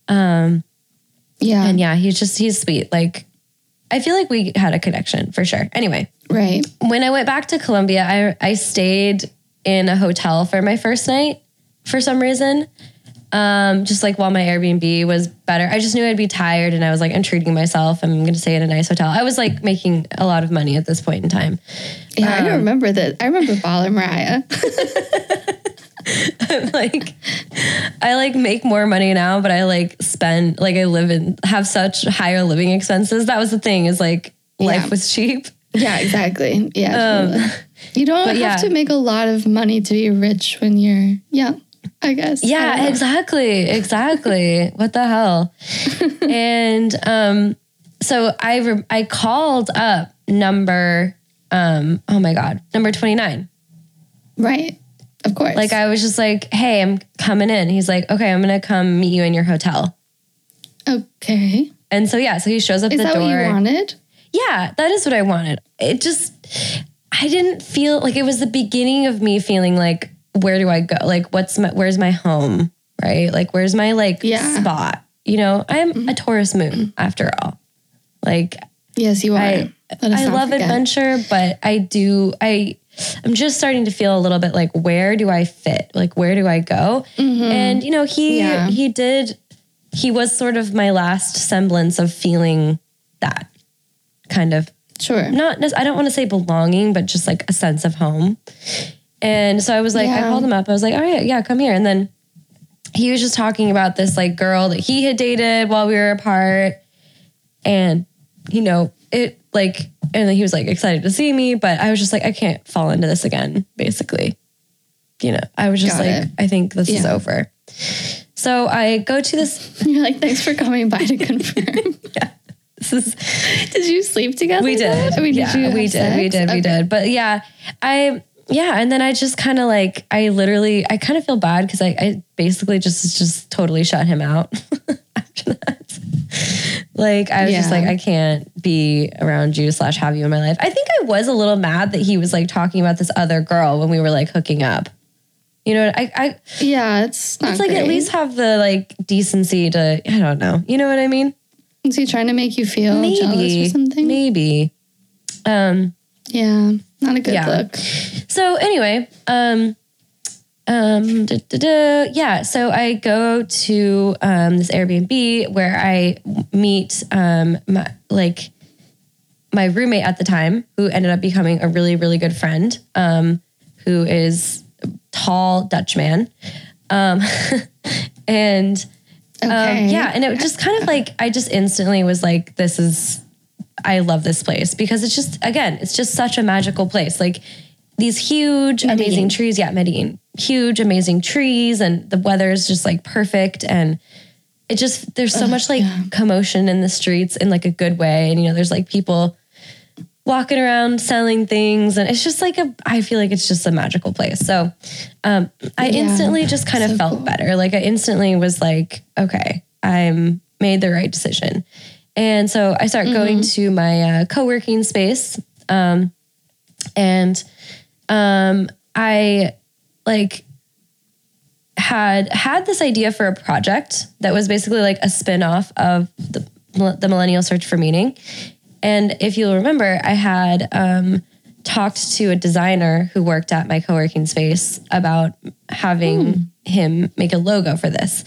Um, Yeah. And yeah, he's just he's sweet. Like I feel like we had a connection for sure. Anyway, Right. when I went back to Colombia, I I stayed in a hotel for my first night for some reason. Um, just like while my Airbnb was better. I just knew I'd be tired and I was like, I'm treating myself. I'm gonna stay in a nice hotel. I was like making a lot of money at this point in time. Yeah, I Um, don't remember that. I remember Baller Mariah. I'm like I like make more money now, but I like spend like I live in have such higher living expenses. That was the thing, is like life Yeah. was cheap. yeah, exactly. Yeah. totally. You don't have Um, yeah. to make a lot of money to be rich when you're young, I guess. Yeah, know. exactly. Exactly. what the hell? and um so I re- I called up number um oh my god, number 29. Right. Of course. Like I was just like, "Hey, I'm coming in." He's like, "Okay, I'm going to come meet you in your hotel." okay. And so yeah, so he shows up Is the that door. what you wanted? Yeah, that is what I wanted. It just I didn't feel like it was the beginning of me feeling like where do I go? Like what's my where's my home? Right? Like where's my like Yeah. spot? You know, I'm a Taurus moon after all. Like Yes, you are. I I love forget. adventure, but I do I I'm just starting to feel a little bit like where do I fit? Like where do I go? And you know, he Mm-hmm. Yeah. he did he was sort of my last semblance of feeling that kind of Sure. not I don't want to say belonging, but just like a sense of home. And so I was like, I called him up. I was like, all right, yeah, come here. And then he was just talking about this like girl that he had dated while we were apart. And, you know, it like, and then he was like excited to see me, but I was just like, I can't fall into this again, basically. You know, I was just Got like, it. I think this is over. So I go to this, You're like, thanks for coming by to confirm. Yeah. This is did you sleep together? We did. I mean, yeah, did you? we did. We did. We Okay. did. But yeah, I yeah, and then I just kind of like I literally I kind of feel bad because I, I basically just just totally shut him out after that. Like I was just like I can't be around you slash have you in my life. I think I was a little mad that he was like talking about this other girl when we were like hooking up. You know, I, I Yeah, it's not it's like at least have the like decency to I don't know. You know what I mean? Is he trying to make you feel jealous Maybe. or something? Maybe. Um Yeah, not a good Yeah. look. so anyway, um um da, da, da, yeah, so I go to um this Airbnb where I meet um my, like my roommate at the time who ended up becoming a really really good friend um who is a tall Dutch man. Um and Okay. um, yeah, and it was just kind of like I just instantly was like, "This is, I love this place because it's just again, it's just such a magical place. Like these huge, amazing trees. Yeah, Medellin, huge, amazing trees, and the weather is just like perfect, and it just there's so much like commotion in the streets in like a good way, and you know, there's like people walking around selling things, and it's just like a. I feel like it's just a magical place. So, um, I Yeah, instantly just kind of so felt cool. better. Like I instantly was like, okay, I'm made the right decision. And so I start going to my uh, co-working space. Um, and um, I like had had this idea for a project that was basically like a spin-off of the, the millennial search for meaning. And if you'll remember, I had um, talked to a designer who worked at my co-working space about having him make a logo for this.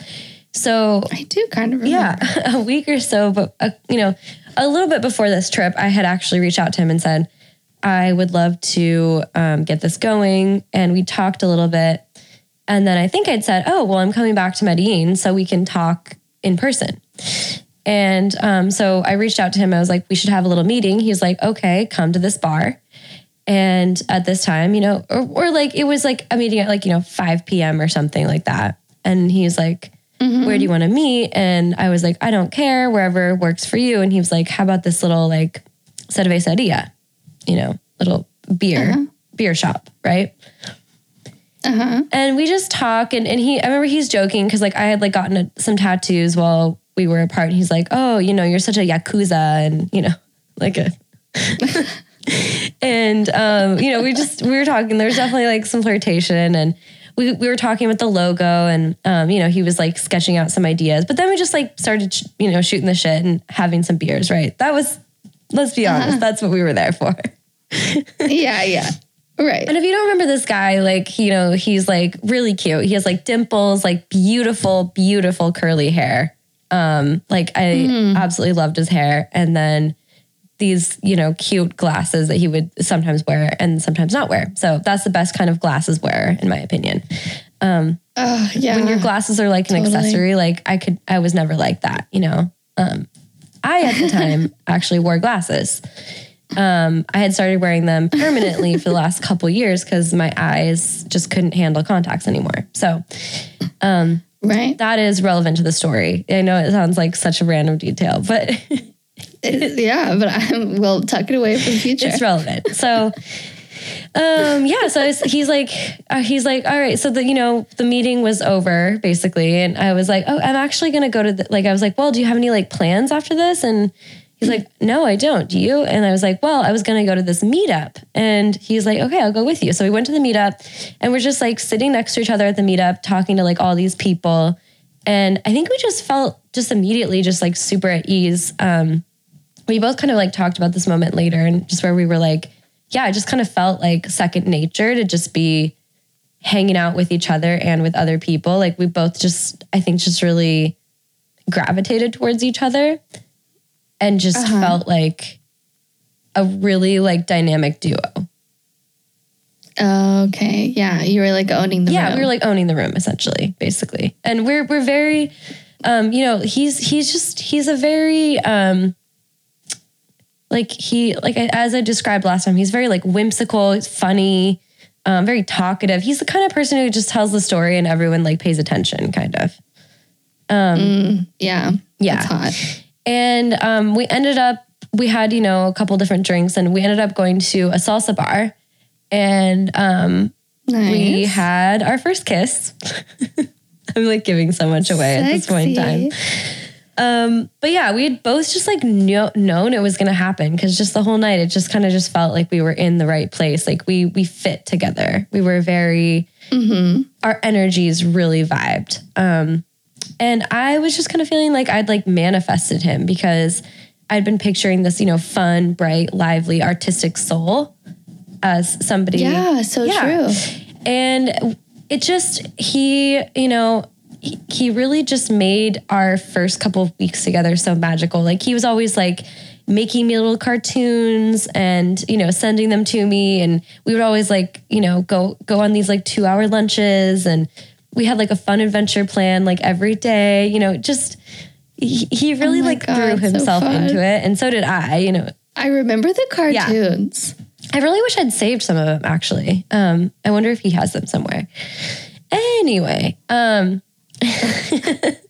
So I do kind of remember. yeah, a week or so, but uh, you know, a little bit before this trip, I had actually reached out to him and said, I would love to um, get this going. And we talked a little bit. And then I think I'd said, Oh, well, I'm coming back to Medellin so we can talk in person. And um, so I reached out to him. I was like, We should have a little meeting. He's like, Okay, come to this bar. And at this time, you know, or, or like it was like a meeting at like, you know, 5 p.m. or something like that. And he's like, where do you want to meet? And I was like, I don't care, wherever works for you. And he was like, how about this little like cerveceria, you know, little beer, beer shop, right? Uh-huh. And we just talk and, and he, I remember he's joking because like I had like gotten a, some tattoos while we were apart. And he's like, oh, you know, you're such a Yakuza and, you know, like a, and um, you know, we just we were talking. There was definitely like some flirtation, and we we were talking with the logo, and um, you know, he was like sketching out some ideas. But then we just like started, sh- you know, shooting the shit and having some beers. Right? That was, let's be honest, that's what we were there for. Yeah, yeah. Right. And if you don't remember this guy, like you know, he's like really cute. He has like dimples, like beautiful, beautiful curly hair. Um, like I absolutely loved his hair, and then these you know cute glasses that he would sometimes wear and sometimes not wear. So that's the best kind of glasses wearer, in my opinion. Oh, yeah. When your glasses are like an Totally. accessory, like I could, I was never like that. You know, um, I at the time actually wore glasses. Um, I had started wearing them permanently for the last couple years because my eyes just couldn't handle contacts anymore. So right. that is relevant to the story. I know it sounds like such a random detail, but yeah, but I will tuck it away for the future. it's relevant. So, um, yeah. So it's, he's like, uh, he's like, all right. So the you know the meeting was over basically, and I was like, oh, I'm actually gonna go to the, like I was like, well, do you have any like plans after this? And he's like, no, I don't. Do you? And I was like, well, I was gonna go to this meetup, and he's like, okay, I'll go with you. So we went to the meetup, and we're just like sitting next to each other at the meetup, talking to like all these people, and I think we just felt just immediately just like super at ease. Um, we both kind of like talked about this moment later and just where we were like, yeah, I just kind of felt like second nature to just be hanging out with each other and with other people. Like we both just, I think, just really gravitated towards each other and just felt like a really like dynamic duo. okay. Yeah. You were like owning the room. yeah, room. we were like owning the room essentially, basically. And we're we're very um, you know, he's he's just he's a very um like he like as I described last time, he's very like whimsical, he's funny, um, very talkative. He's the kind of person who just tells the story and everyone like pays attention, kind of. yeah. Yeah. It's hot. And um, we ended up, we had, you know, a couple different drinks and we ended up going to a salsa bar. And um, Nice. we had our first kiss. I'm like giving so much away at this point in time. Um, but yeah, we had both just like kno- known it was going to happen because just the whole night, it just kind of just felt like we were in the right place. Like we we fit together. We were very our energies really vibed. Um, and I was just kind of feeling like I'd like manifested him because I'd been picturing this, you know, fun, bright, lively, artistic soul as somebody. Yeah, so Yeah. true. And it just, he, you know, he, really just made our first couple of weeks together so magical. Like he was always like making me little cartoons and, you know, sending them to me. And we would always like, you know, go, go on these like two hour lunches and we had like a fun adventure plan like every day, you know, just, he, he really Oh like God, threw himself fun. into it. And so did I, you know, I remember the cartoons. I really wish I'd saved some of them actually. Um, I wonder if he has them somewhere. Anyway, um,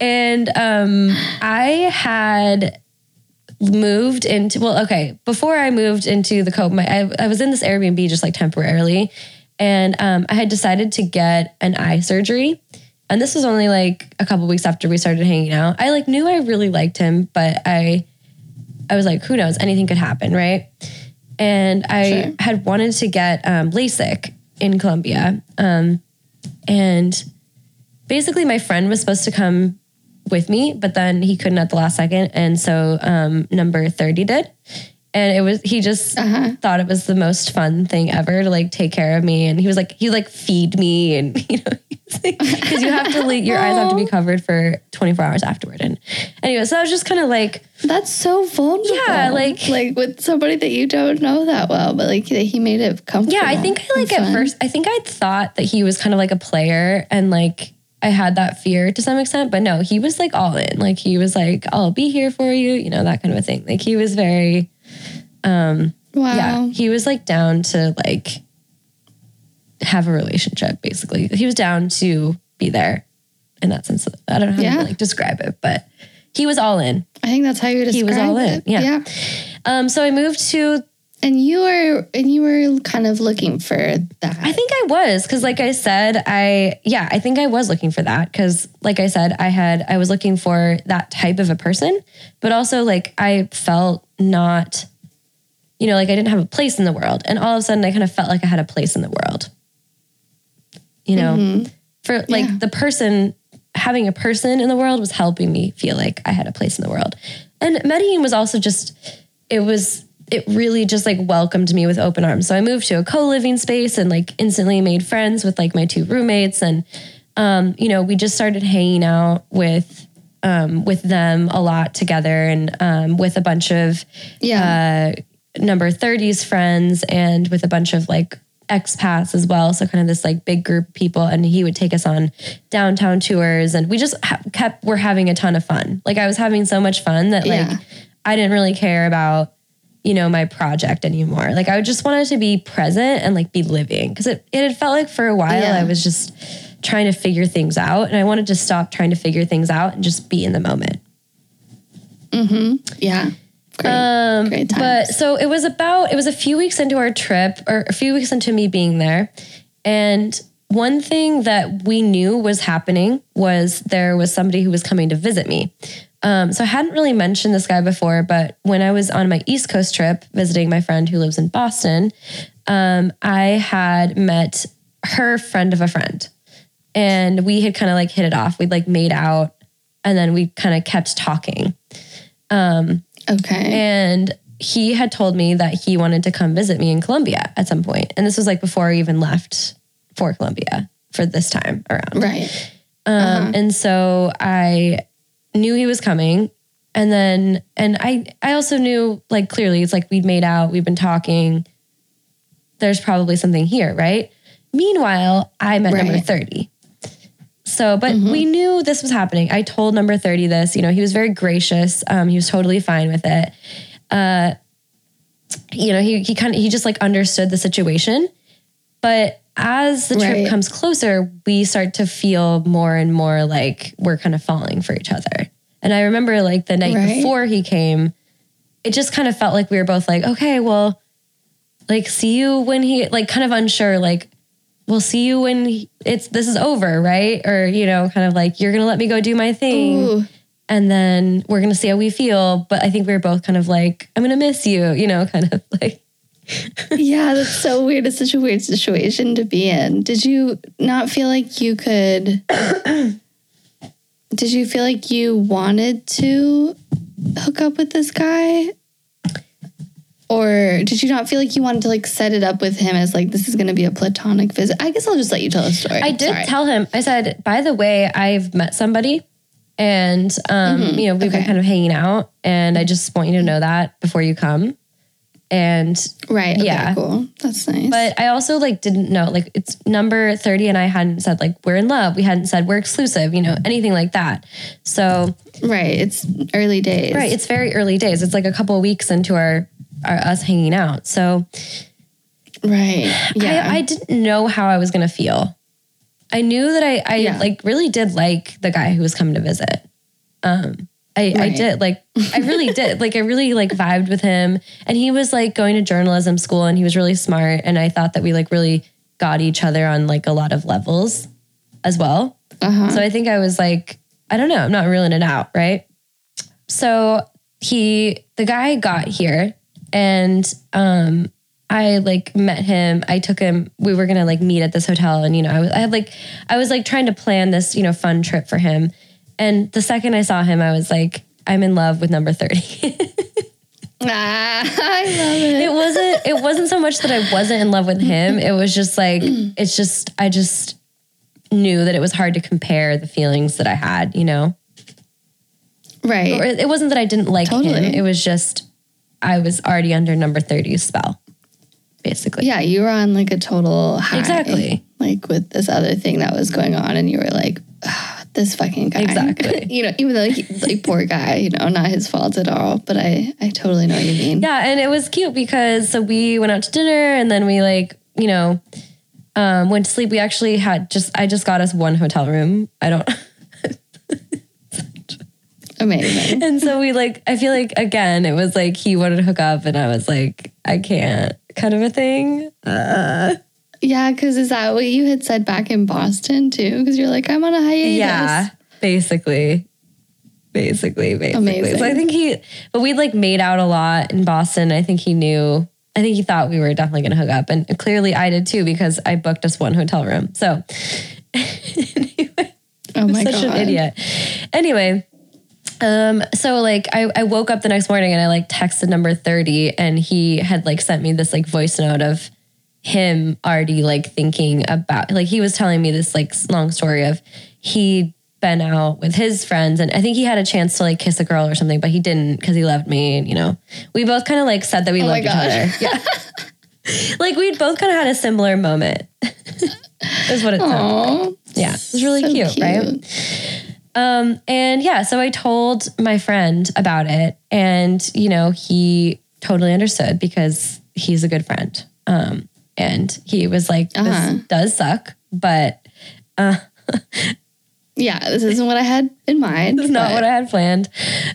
and um, I had moved into well, okay, before I moved into the Cope, my I, I was in this Airbnb just like temporarily, and um, I had decided to get an eye surgery. And this was only like a couple weeks after we started hanging out. I like knew I really liked him, but I I was like, who knows? Anything could happen, right? And I Sure. had wanted to get um, LASIK in Colombia. Um, and basically, my friend was supposed to come with me, but then he couldn't at the last second. And so um, number 30 did. And it was, he just Uh-huh. thought it was the most fun thing ever to like take care of me. And he was like, he like feed me and, you know, because you have to, like, your eyes have to be covered for 24 hours afterward. And anyway, so I was just kind of like, That's so vulnerable. Yeah, like- like with somebody that you don't know that well, but like that he made it comfortable. Yeah, I think I like at fun. first I think I thought that he was kind of like a player and like I had that fear to some extent, but no, he was like all in. Like he was like, I'll be here for you, you know, that kind of a thing. Like he was very um Wow. yeah, he was like down to like have a relationship basically. He was down to be there in that sense. I don't know how Yeah. to like describe it, but he was all in. I think that's how you describe it. He was all in, it. yeah. yeah. Um so I moved to And you were and you were kind of looking for that. I think I was because, like I said, I yeah, I think I was looking for that because, like I said, I had I was looking for that type of a person, but also like I felt not, you know, like I didn't have a place in the world, and all of a sudden I kind of felt like I had a place in the world. You know, mm-hmm. for like Yeah. the person having a person in the world was helping me feel like I had a place in the world, and Medellin was also just it was it really just like welcomed me with open arms. So I moved to a co-living space and like instantly made friends with like my two roommates and um you know, we just started hanging out with um with them a lot together and um with a bunch of yeah. uh number 30s friends and with a bunch of like expats as well so kind of this like big group of people and he would take us on downtown tours and we just ha- kept we're having a ton of fun like i was having so much fun that like Yeah. i didn't really care about you know my project anymore like i just wanted to be present and like be living because it, it had felt like for a while Yeah. i was just trying to figure things out and i wanted to stop trying to figure things out and just be in the moment Mm-hmm. yeah. Great. um, Great times. but so it was about it was a few weeks into our trip, or a few weeks into me being there, and one thing that we knew was happening was there was somebody who was coming to visit me. Um, so I hadn't really mentioned this guy before, but when I was on my East Coast trip visiting my friend who lives in Boston, um, I had met her friend of a friend, and we had kind of like hit it off. We'd like made out, and then we kind of kept talking. okay. And he had told me that he wanted to come visit me in Colombia at some point. And this was like before I even left for Colombia for this time around. right. Um, and so I knew he was coming. And then, and I, I also knew like clearly it's like we'd made out, we've been talking. There's probably something here, right? Meanwhile, I'm at number 30. So, but we knew this was happening. I told number 30 this, you know, he was very gracious. Um, he was totally fine with it. Uh, you know, he, he kind of, he just like understood the situation. But as the trip Right. comes closer, we start to feel more and more like we're kind of falling for each other. And I remember like the night Right. before he came, it just kind of felt like we were both like, okay, well, like see you when he like kind of unsure, like we'll see you when he- it's this is over, right? Or you know, kind of like you're gonna let me go do my thing, Ooh. and then we're gonna see how we feel. But I think we were both kind of like, I'm gonna miss you, you know, kind of like yeah, that's so weird. It's such a weird situation to be in. Did you not feel like you could? did you feel like you wanted to hook up with this guy? Or did you not feel like you wanted to like set it up with him as like this is going to be a platonic visit? I guess I'll just let you tell the story. I did Sorry. tell him. I said, by the way, I've met somebody, and um, you know we've been Mm-hmm. Kind of hanging out, and I just want you to know that before you come. And right. Okay, yeah. cool. That's nice. but I also like didn't know like it's number thirty, and I hadn't said like we're in love. We hadn't said we're exclusive. You know anything like that. So right, it's early days. right, it's very early days. It's like a couple of weeks into our, our us hanging out. So right. Yeah. I, I didn't know how I was going to feel. I knew that I, I Yeah. like really did like the guy who was coming to visit. Um, I, I did like, I really did. Like, I really like vibed with him and he was like going to journalism school and he was really smart. And I thought that we like really got each other on like a lot of levels as well. uh-huh. So I think I was like, I don't know, I'm not ruling it out, right? So he, the guy got here and um I like met him. I took him, we were gonna like meet at this hotel and you know, I was I had like I was like trying to plan this, you know, fun trip for him. And the second I saw him, I was like, I'm in love with number 30. Ah, I love it. it wasn't it wasn't so much that I wasn't in love with him. It was just like it's just I just knew that it was hard to compare the feelings that I had, you know. Right. Or it wasn't that I didn't like him. It was just I was already under number 30's spell. Basically. Yeah, you were on like a total high. Exactly. Like with this other thing that was going on, and you were like, "Ah, this fucking guy. Exactly. you know, even though he, like poor guy, you know, not his fault at all. But I, I totally know what you mean. Yeah, and it was cute because so we went out to dinner and then we like, you know, um, went to sleep. We actually had just I just got us one hotel room. I don't Amazing. and so we like I feel like again it was like he wanted to hook up and I was like, I can't kind of a thing. Yeah, because is that what you had said back in Boston too? Because you're like, I'm on a hiatus. Yeah, basically. Basically, basically. Amazing. So I think he, but we like made out a lot in Boston. I think he knew, I think he thought we were definitely going to hook up. And clearly I did too because I booked us one hotel room. So anyway, Oh my such god. an idiot. Anyway, um, so like I, I woke up the next morning and I like texted number 30 and he had like sent me this like voice note of him already like thinking about like he was telling me this like long story of he'd been out with his friends and I think he had a chance to like kiss a girl or something, but he didn't because he loved me and you know. We both kind of like said that we Oh loved each other. Yeah. like we'd both kind of had a similar moment. is what it sounded like. Yeah. It was really so cute, right? Um, and yeah, so I told my friend about it, and you know, he totally understood because he's a good friend. Um, and he was like, "This Uh-huh. does suck, but Yeah, this isn't what I had in mind. it's not what I had planned."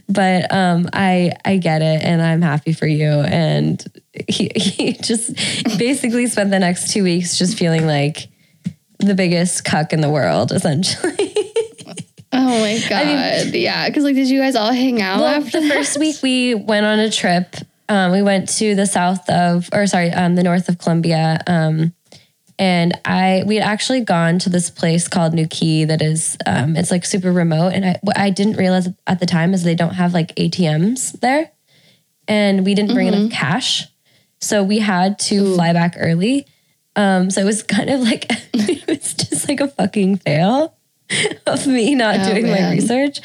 But um, I I get it, and I'm happy for you. And he he just basically spent the next two weeks just feeling like the biggest cuck in the world, essentially. Oh my god. yeah, because like, did you guys all hang out Well, after the that? first week we went on a trip. Um, we went to the south of, or sorry, um, the north of Colombia. Um, and I, we had actually gone to this place called Nuquí that is, um, it's like super remote. And I, what I didn't realize at the time is they don't have like ATMs there. And we didn't bring enough cash. So we had to fly back early. Um, so it was kind of like, it was just like a fucking fail of me not Oh, doing my research.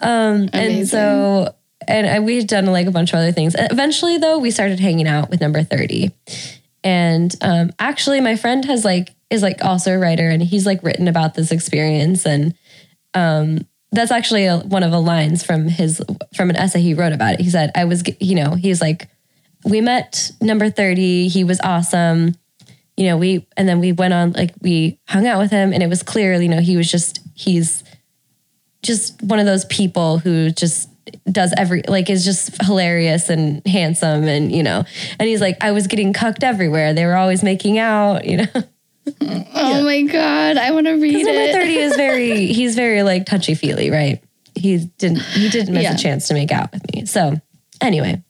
Um, and so, and I, we had done like a bunch of other things. Eventually, though, we started hanging out with number 30. And um, actually, my friend has like, is like also a writer and he's like written about this experience. And um, that's actually a, one of the lines from his, from an essay he wrote about it. He said, I was, you know, he's like, we met number 30. He was awesome. You know, we, and then we went on, like, we hung out with him and it was clear, you know, he was just, he's just one of those people who just does every, like, is just hilarious and handsome. And, you know, and he's like, I was getting cucked everywhere. They were always making out, you know. Oh my god, I want to read Number it. 30 is very, he's very like touchy feely, right? He didn't, he didn't miss Yeah. a chance to make out with me. So, anyway.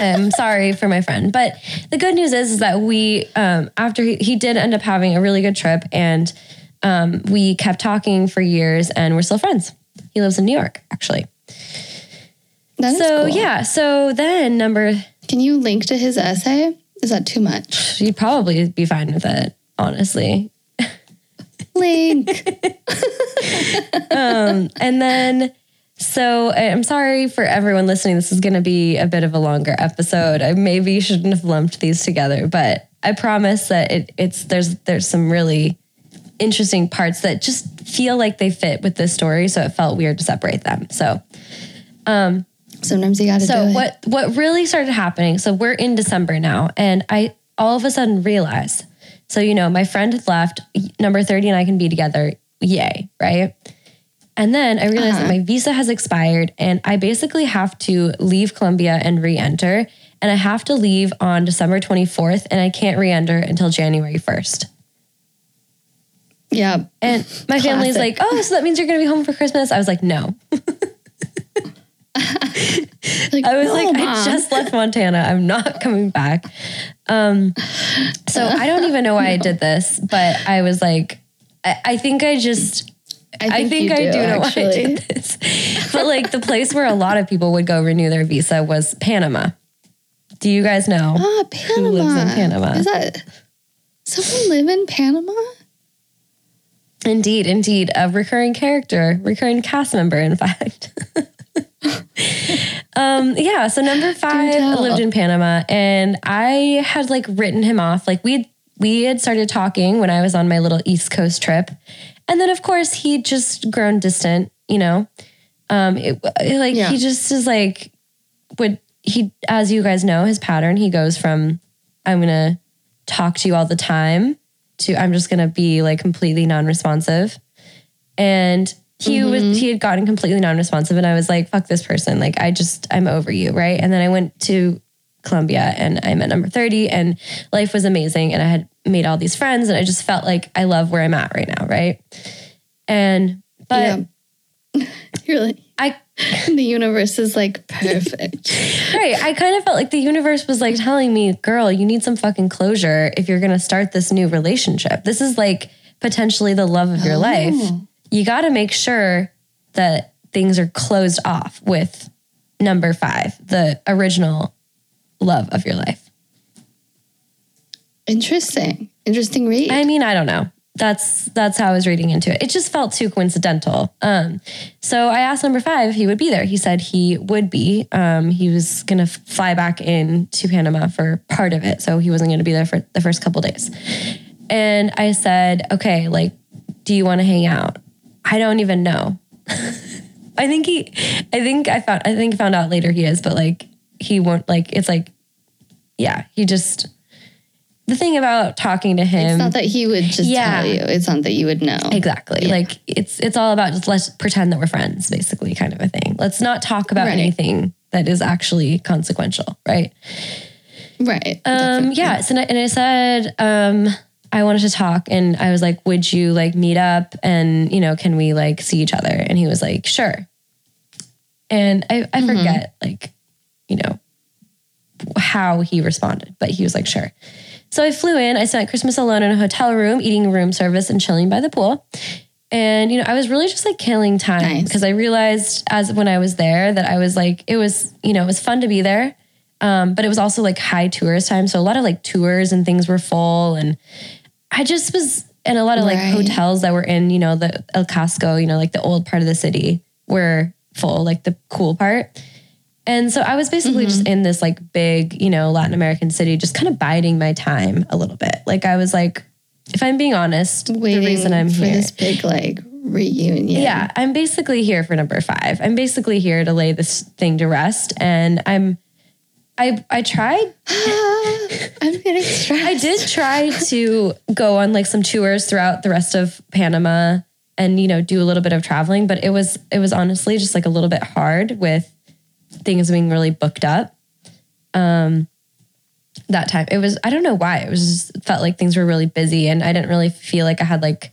I'm sorry for my friend. But the good news is, is that we, um, after he, he did end up having a really good trip and um, we kept talking for years and we're still friends. He lives in New York, actually. That So, cool. yeah. So then number, Can you link to his essay? Is that too much? you'd probably be fine with it, honestly. Link. Um, and then, so I'm sorry for everyone listening. This is going to be a bit of a longer episode. I maybe shouldn't have lumped these together, but I promise that it, it's there's there's some really interesting parts that just feel like they fit with this story. So it felt weird to separate them. So Um, Sometimes you got to so do it. what what really started happening? So we're in December now, and I all of a sudden realized. So you know, my friend had left. Number thirty and I can be together. Yay, right? And then I realized that uh-huh. my visa has expired, and I basically have to leave Colombia and re-enter. And I have to leave on December twenty fourth, and I can't re-enter until January first. Yeah. And my family's like, "Oh, so that means you're going to be home for Christmas?" I was like, "No." Like, I was no, like, I just left Montana. I'm not coming back. Um, so I don't even know why I did this, but I was like, I, I think I just, I think, you I do know why I did this. But like the place where a lot of people would go renew their visa was Panama. Do you guys know? Ah, Panama. lives in Panama? Is that someone live in Panama? Indeed, indeed. A recurring character, recurring cast member, in fact. um, yeah, so number five lived in Panama and I had like written him off. Like we we had started talking when I was on my little East Coast trip. And then of course he'd just grown distant, you know. Um it, it, like Yeah. he just is like would he as you guys know his pattern, he goes from I'm gonna talk to you all the time to I'm just gonna be like completely non-responsive. And he was mm-hmm. he had gotten completely non-responsive and I was like, fuck this person. Like I just I'm over you, right? And then I went to Colombia and i'm at number 30 and life was amazing and I had made all these friends and I just felt like I love where I'm at right now, right? And but yeah. You're like, I the universe is like perfect. right, I kind of felt like the universe was like telling me, "Girl, you need some fucking closure if you're going to start this new relationship. This is like potentially the love of your oh. life. You got to make sure that things are closed off with number 5, the original love of your life." Interesting. Interesting read. I mean, I don't know. That's that's how I was reading into it. It just felt too coincidental. Um, so I asked number five if he would be there. He said he would be. Um, he was gonna fly back in to Panama for part of it, so he wasn't gonna be there for the first couple days. And I said, okay, like, do you want to hang out? I don't even know. I think he, I think I found, I think found out later he is, but like he won't like. It's like, yeah, he just. The thing about talking to him, it's not that he would just Yeah. tell you. It's not that you would know. Exactly. Like it's it's all about just let's pretend that we're friends, basically, kind of a thing. Let's not talk about Right. anything that is actually consequential, right? Right. Um, yeah. So and I said, um, I wanted to talk, and I was like, would you like meet up, and you know, can we like see each other? And he was like, sure. And I I forget like, you know, how he responded, but he was like, sure. So I flew in. I spent Christmas alone in a hotel room, eating room service and chilling by the pool. And you know, I was really just like killing time Nice. because I realized as when I was there that I was like, it was you know, it was fun to be there, um, but it was also like high tourist time, so a lot of like tours and things were full, and I just was in a lot of like Right. hotels that were in you know the El Casco, you know, like the old part of the city were full, like the cool part. And so I was basically just Mm-hmm. in this like big, you know, Latin American city, just kind of biding my time a little bit. Like I was like, if I'm being honest, Waiting the reason I'm for here. this big like reunion. yeah, I'm basically here for number five. I'm basically here to lay this thing to rest. And I'm I I tried I'm getting stressed. I did try to go on like some tours throughout the rest of Panama and you know do a little bit of traveling, but it was it was honestly just like a little bit hard with things being really booked up. Um that time. It was I don't know why. It was just felt like things were really busy and I didn't really feel like I had like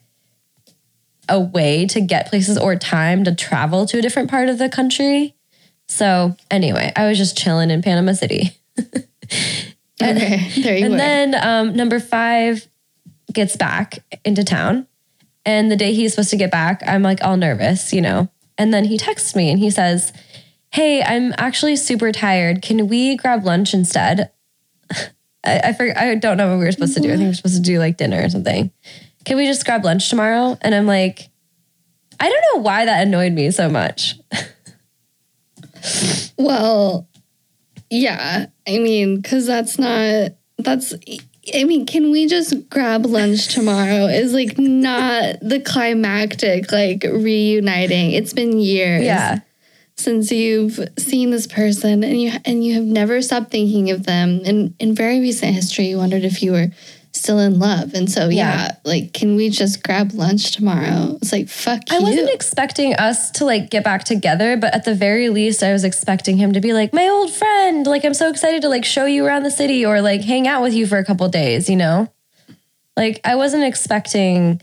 a way to get places or time to travel to a different part of the country. So anyway, I was just chilling in Panama City. Okay, there you go. and were. then um, number five gets back into town. And the day he's supposed to get back, I'm like all nervous, you know. And then he texts me and he says, Hey, I'm actually super tired. Can we grab lunch instead? I, I, forg I don't know what we were supposed to do. I think we are supposed to do like dinner or something. Can we just grab lunch tomorrow? And I'm like, I don't know why that annoyed me so much. Well, yeah. I mean, because that's not, that's, I mean, can we just grab lunch tomorrow? Is like not the climactic, like reuniting. It's been years Yeah. since you've seen this person and you and you have never stopped thinking of them. And in very recent history, you wondered if you were still in love. And so, yeah, Yeah. like, can we just grab lunch tomorrow? It's like, fuck I you. wasn't expecting us to like get back together, but at the very least, I was expecting him to be like, my old friend. Like, I'm so excited to like show you around the city or like hang out with you for a couple days, you know? Like, I wasn't expecting,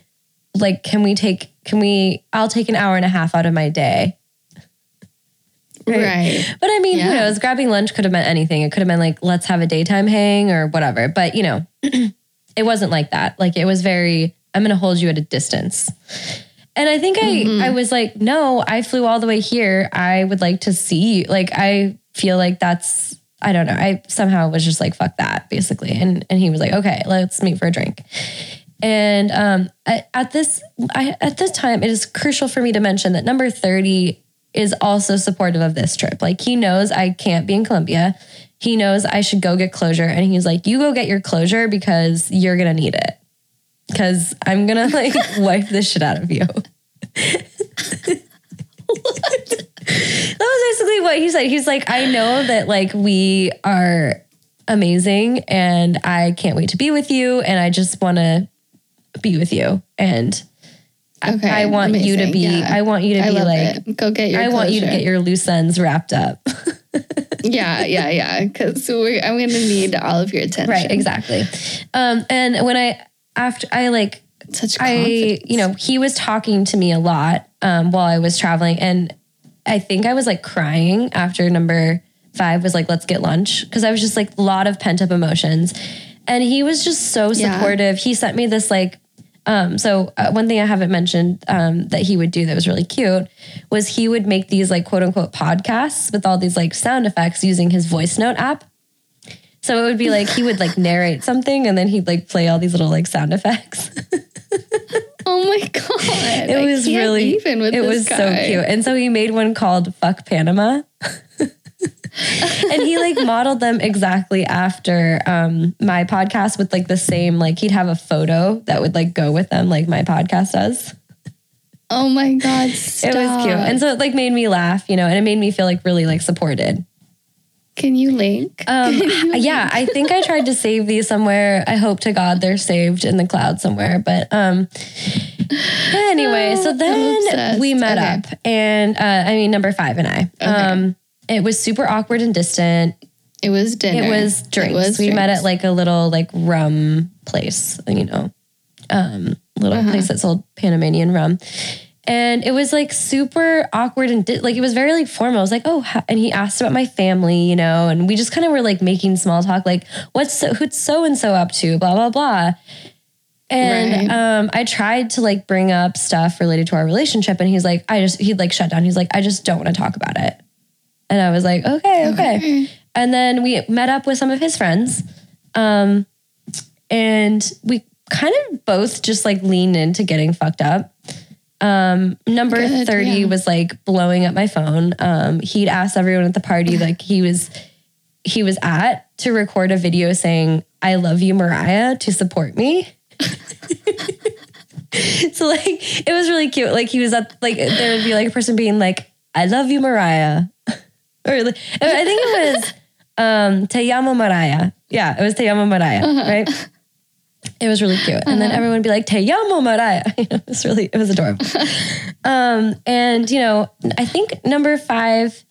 like, can we take, can we, I'll take an hour and a half out of my day. right. But I mean, who Yeah. knows? Grabbing lunch could have meant anything. It could have been like, let's have a daytime hang or whatever. But, you know, it wasn't like that. Like, it was very, I'm going to hold you at a distance. And I think I, I was like, no, I flew all the way here. I would like to see you. Like, I feel like that's, I don't know. I somehow was just like, fuck that, basically. And and he was like, okay, let's meet for a drink. And um, I, at this I, at this time, it is crucial for me to mention that number thirty is also supportive of this trip. Like he knows I can't be in Colombia. He knows I should go get closure, and he's like, "You go get your closure because you're gonna need it. Because I'm gonna like wipe this shit out of you." that was basically what he said. He's like, I know that like we are amazing and I can't wait to be with you and I just want to be with you and I- Okay. I want you to be Yeah. I want you to I be like it. Go get your I want you to get your loose ends wrapped up. yeah, yeah, yeah. Because I'm gonna need all of your attention. right, exactly. Um and when I after I like Such I, you know, he was talking to me a lot um, while I was traveling, and I think I was like crying after number five was like, "Let's get lunch," because I was just like a lot of pent up emotions, and he was just so Yeah. supportive. He sent me this like. Um, so uh, one thing I haven't mentioned um, that he would do that was really cute was he would make these like quote unquote podcasts with all these like sound effects using his voice note app. So it would be like he would like narrate something and then he'd like play all these little like sound effects. Oh my god! It was really even with it was so cute. And so he made one called Fuck Panama. and he like modeled them exactly after um my podcast with like the same like he'd have a photo that would like go with them like my podcast does. Oh my god! It was cute. And so it like made me laugh, you know, and it made me feel like really like supported. Can you link? Um, yeah, I think I tried to save these somewhere. I hope to God they're saved in the cloud somewhere. But um, anyway, so then we met Okay. up, and uh, I mean number five and I. Um, it was super awkward and distant. It was dinner. It was drinks. It was we met at like a little like rum place, you know, um, little Uh-huh. place that sold Panamanian rum. And it was like super awkward and di- like it was very like formal. I was like, oh, and he asked about my family, you know, and we just kind of were like making small talk, like what's so, who's so and so up to, blah blah blah. And Right. um, I tried to like bring up stuff related to our relationship, and he's like, I just he'd like shut down. He's like, I just don't want to talk about it. And I was like, okay, okay. Okay. And then we met up with some of his friends. Um, and we kind of both just like leaned into getting fucked up. Um, number Good, 30 yeah. was like blowing up my phone. Um, he'd asked everyone at the party, like he was he was at to record a video saying, I love you, Mariah, to support me. so like it was really cute. Like he was at like there would be like a person being like, I love you, Mariah. Or like, I think it was um Te llamo Mariah. Yeah, it was Te llamo Mariah, right? It was really cute. And then everyone would be like, Te llamo Mariah. It was really, it was adorable. um, and you know, I think number five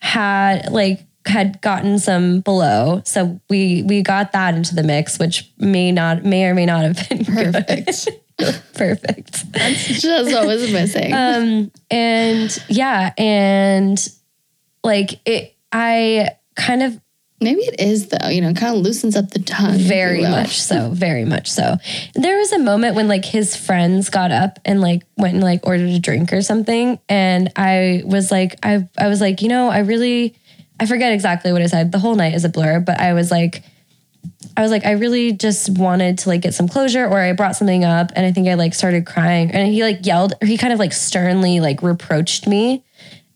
had like had gotten some below. So we we got that into the mix, which may not may or may not have been Perfect. Perfect. That's just what was missing. Um, and yeah, and like it, I kind of Maybe it is though. You know, kind of loosens up the tongue. very much so very much so there was a moment when like his friends got up and like went and like ordered a drink or something and i was like i i was like you know i really i forget exactly what i said the whole night is a blur but i was like i was like i really just wanted to like get some closure or i brought something up and i think i like started crying and he like yelled or he kind of like sternly like reproached me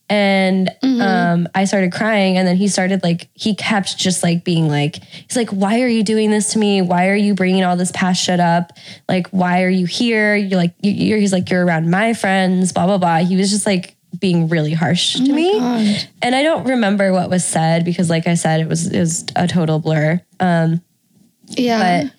and um, I started crying, and then he started like he kept just like being like he's like, "Why are you doing this to me? Why are you bringing all this past shit up? Like, why are you here? You're like, you- you're he's like, you're around my friends, blah blah blah." He was just like being really harsh to me, God. and I don't remember what was said because, like I said, it was it was a total blur. Um, Yeah. but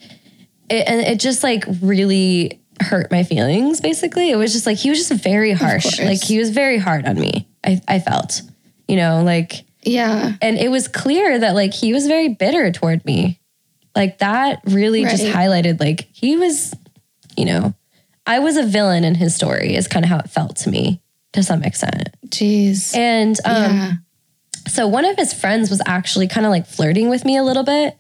it, and it just like really hurt my feelings basically it was just like he was just very harsh like he was very hard on me i, I felt you know like yeah. and it was clear that like he was very bitter toward me like that really just highlighted like he was you know i was a villain in his story is kind of how it felt to me to some extent Jeez. and um yeah. so one of his friends was actually kind of like flirting with me a little bit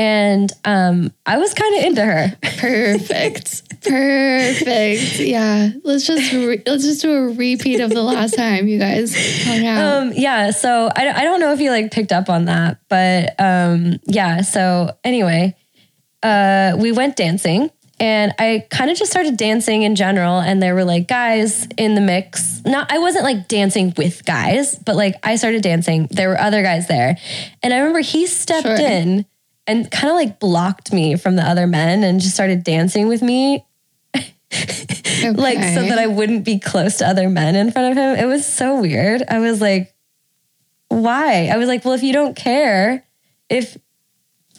and um i was kind of into her Perfect. Perfect. Yeah. Let's just re- let's just do a repeat of the last time you guys hung out. um yeah so I, I don't know if you like picked up on that but um yeah so anyway uh we went dancing and i kind of just started dancing in general and there were like guys in the mix not i wasn't like dancing with guys but like i started dancing there were other guys there and i remember he stepped Sure. in and kind of like blocked me from the other men and just started dancing with me like so that I wouldn't be close to other men in front of him. It was so weird. I was like, why? I was like, well, if you don't care, if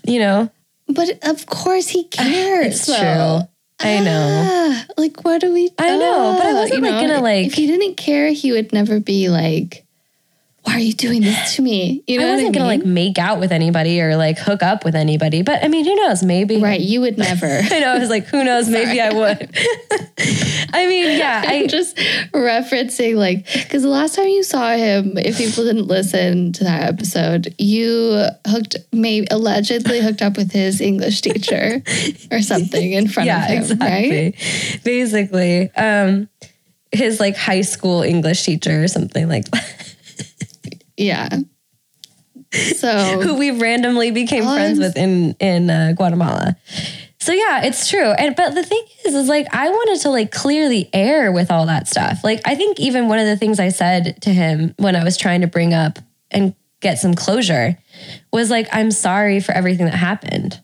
you know, But of course he cares. it's though. true. I know. Ah, like what do we? I know, but I ah, wasn't, like, gonna, like- If he didn't care, he would never be like, "Why are you doing this to me?" You know, I wasn't I gonna like make out with anybody or like hook up with anybody. But I mean, who knows? Maybe. right. You would never. I know. I was like, who knows? Maybe I would. I mean, yeah. I I'm just referencing like because the last time you saw him, if people didn't listen to that episode, you hooked maybe allegedly hooked up with his English teacher or something in front yeah, of him, right? Basically, um, his like high school English teacher or something like that. Yeah. So who we randomly became friends with in in uh, Guatemala. So yeah, it's true. And but the thing is, is like I wanted to like clear the air with all that stuff. Like I think even one of the things I said to him when I was trying to bring up and get some closure was like, I'm sorry for everything that happened.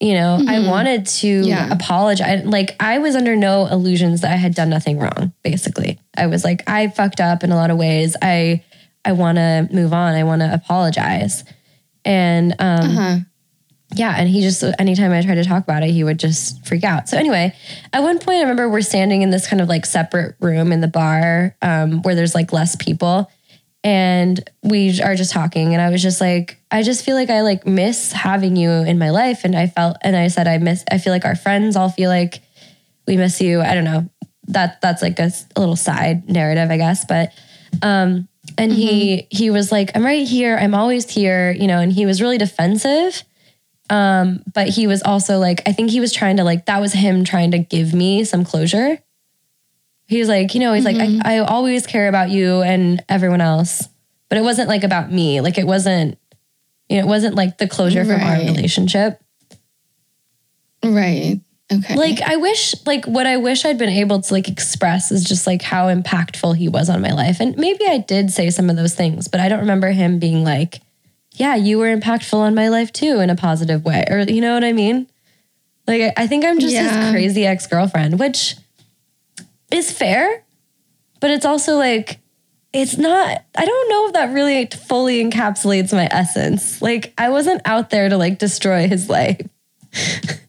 You know, I wanted to Yeah. apologize. Like I was under no illusions that I had done nothing wrong. Basically, I was like, I fucked up in a lot of ways. I I want to move on. I want to apologize. And um, uh-huh. yeah, and he just anytime I tried to talk about it, he would just freak out. So anyway, at one point, I remember we're standing in this kind of like separate room in the bar um, where there's like less people, and we are just talking. And I was just like, I just feel like I like miss having you in my life, and I felt, and I said, I miss. I feel like our friends all feel like we miss you. I don't know. That that's like a little side narrative, I guess, but. um and he he was like i'm right here i'm always here you know and he was really defensive um, but he was also like, I think he was trying to like, that was him trying to give me some closure. He's like, you know, he's like, I, I always care about you and everyone else, but it wasn't like about me. Like it wasn't, you know, it wasn't like the closure from our relationship. Right. Okay. Like I wish, like what I wish I'd been able to like express is just like how impactful he was on my life. And maybe I did say some of those things, but I don't remember him being like, yeah, you were impactful on my life too in a positive way. Or you know what I mean? Like I- think I'm just Yeah. his crazy ex-girlfriend, which is fair, but it's also like it's not I don't know if that really fully encapsulates my essence. Like I wasn't out there to like destroy his life.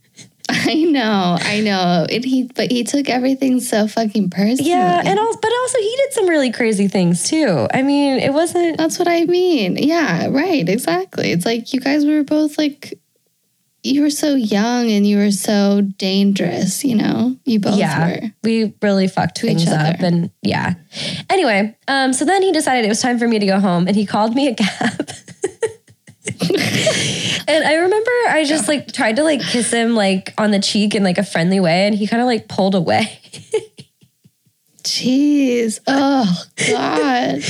I know, I know. And he, but he took everything so fucking personally. Yeah, and also, but also he did some really crazy things too. I mean, it wasn't. That's what I mean. Yeah, right. Exactly. It's like you guys were both like, you were so young and you were so dangerous, you know? You both yeah, were. we really fucked each things up, other. and yeah. Anyway, um, so then he decided it was time for me to go home, and he called me a cab. and I remember I just like tried to like kiss him like on the cheek in like a friendly way, and he kind of like pulled away. Jeez. Oh God.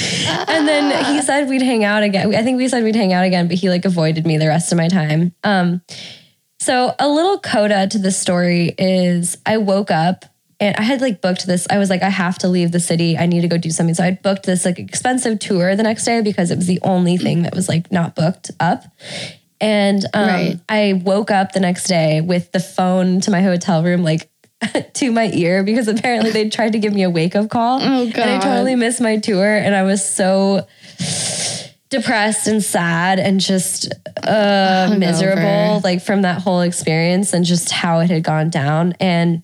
And then he said we'd hang out again. I think we said we'd hang out again, but he like avoided me the rest of my time. Um, so a little coda to the story is I woke up and I had like booked this. I was like, I have to leave the city. I need to go do something. So I booked this like expensive tour the next day because it was the only thing that was like not booked up. And um, Right. I woke up the next day with the phone to my hotel room, like to my ear, because apparently they tried to give me a wake up call. Oh, And I totally missed my tour. And I was so depressed and sad and just uh, miserable, like from that whole experience and just how it had gone down. And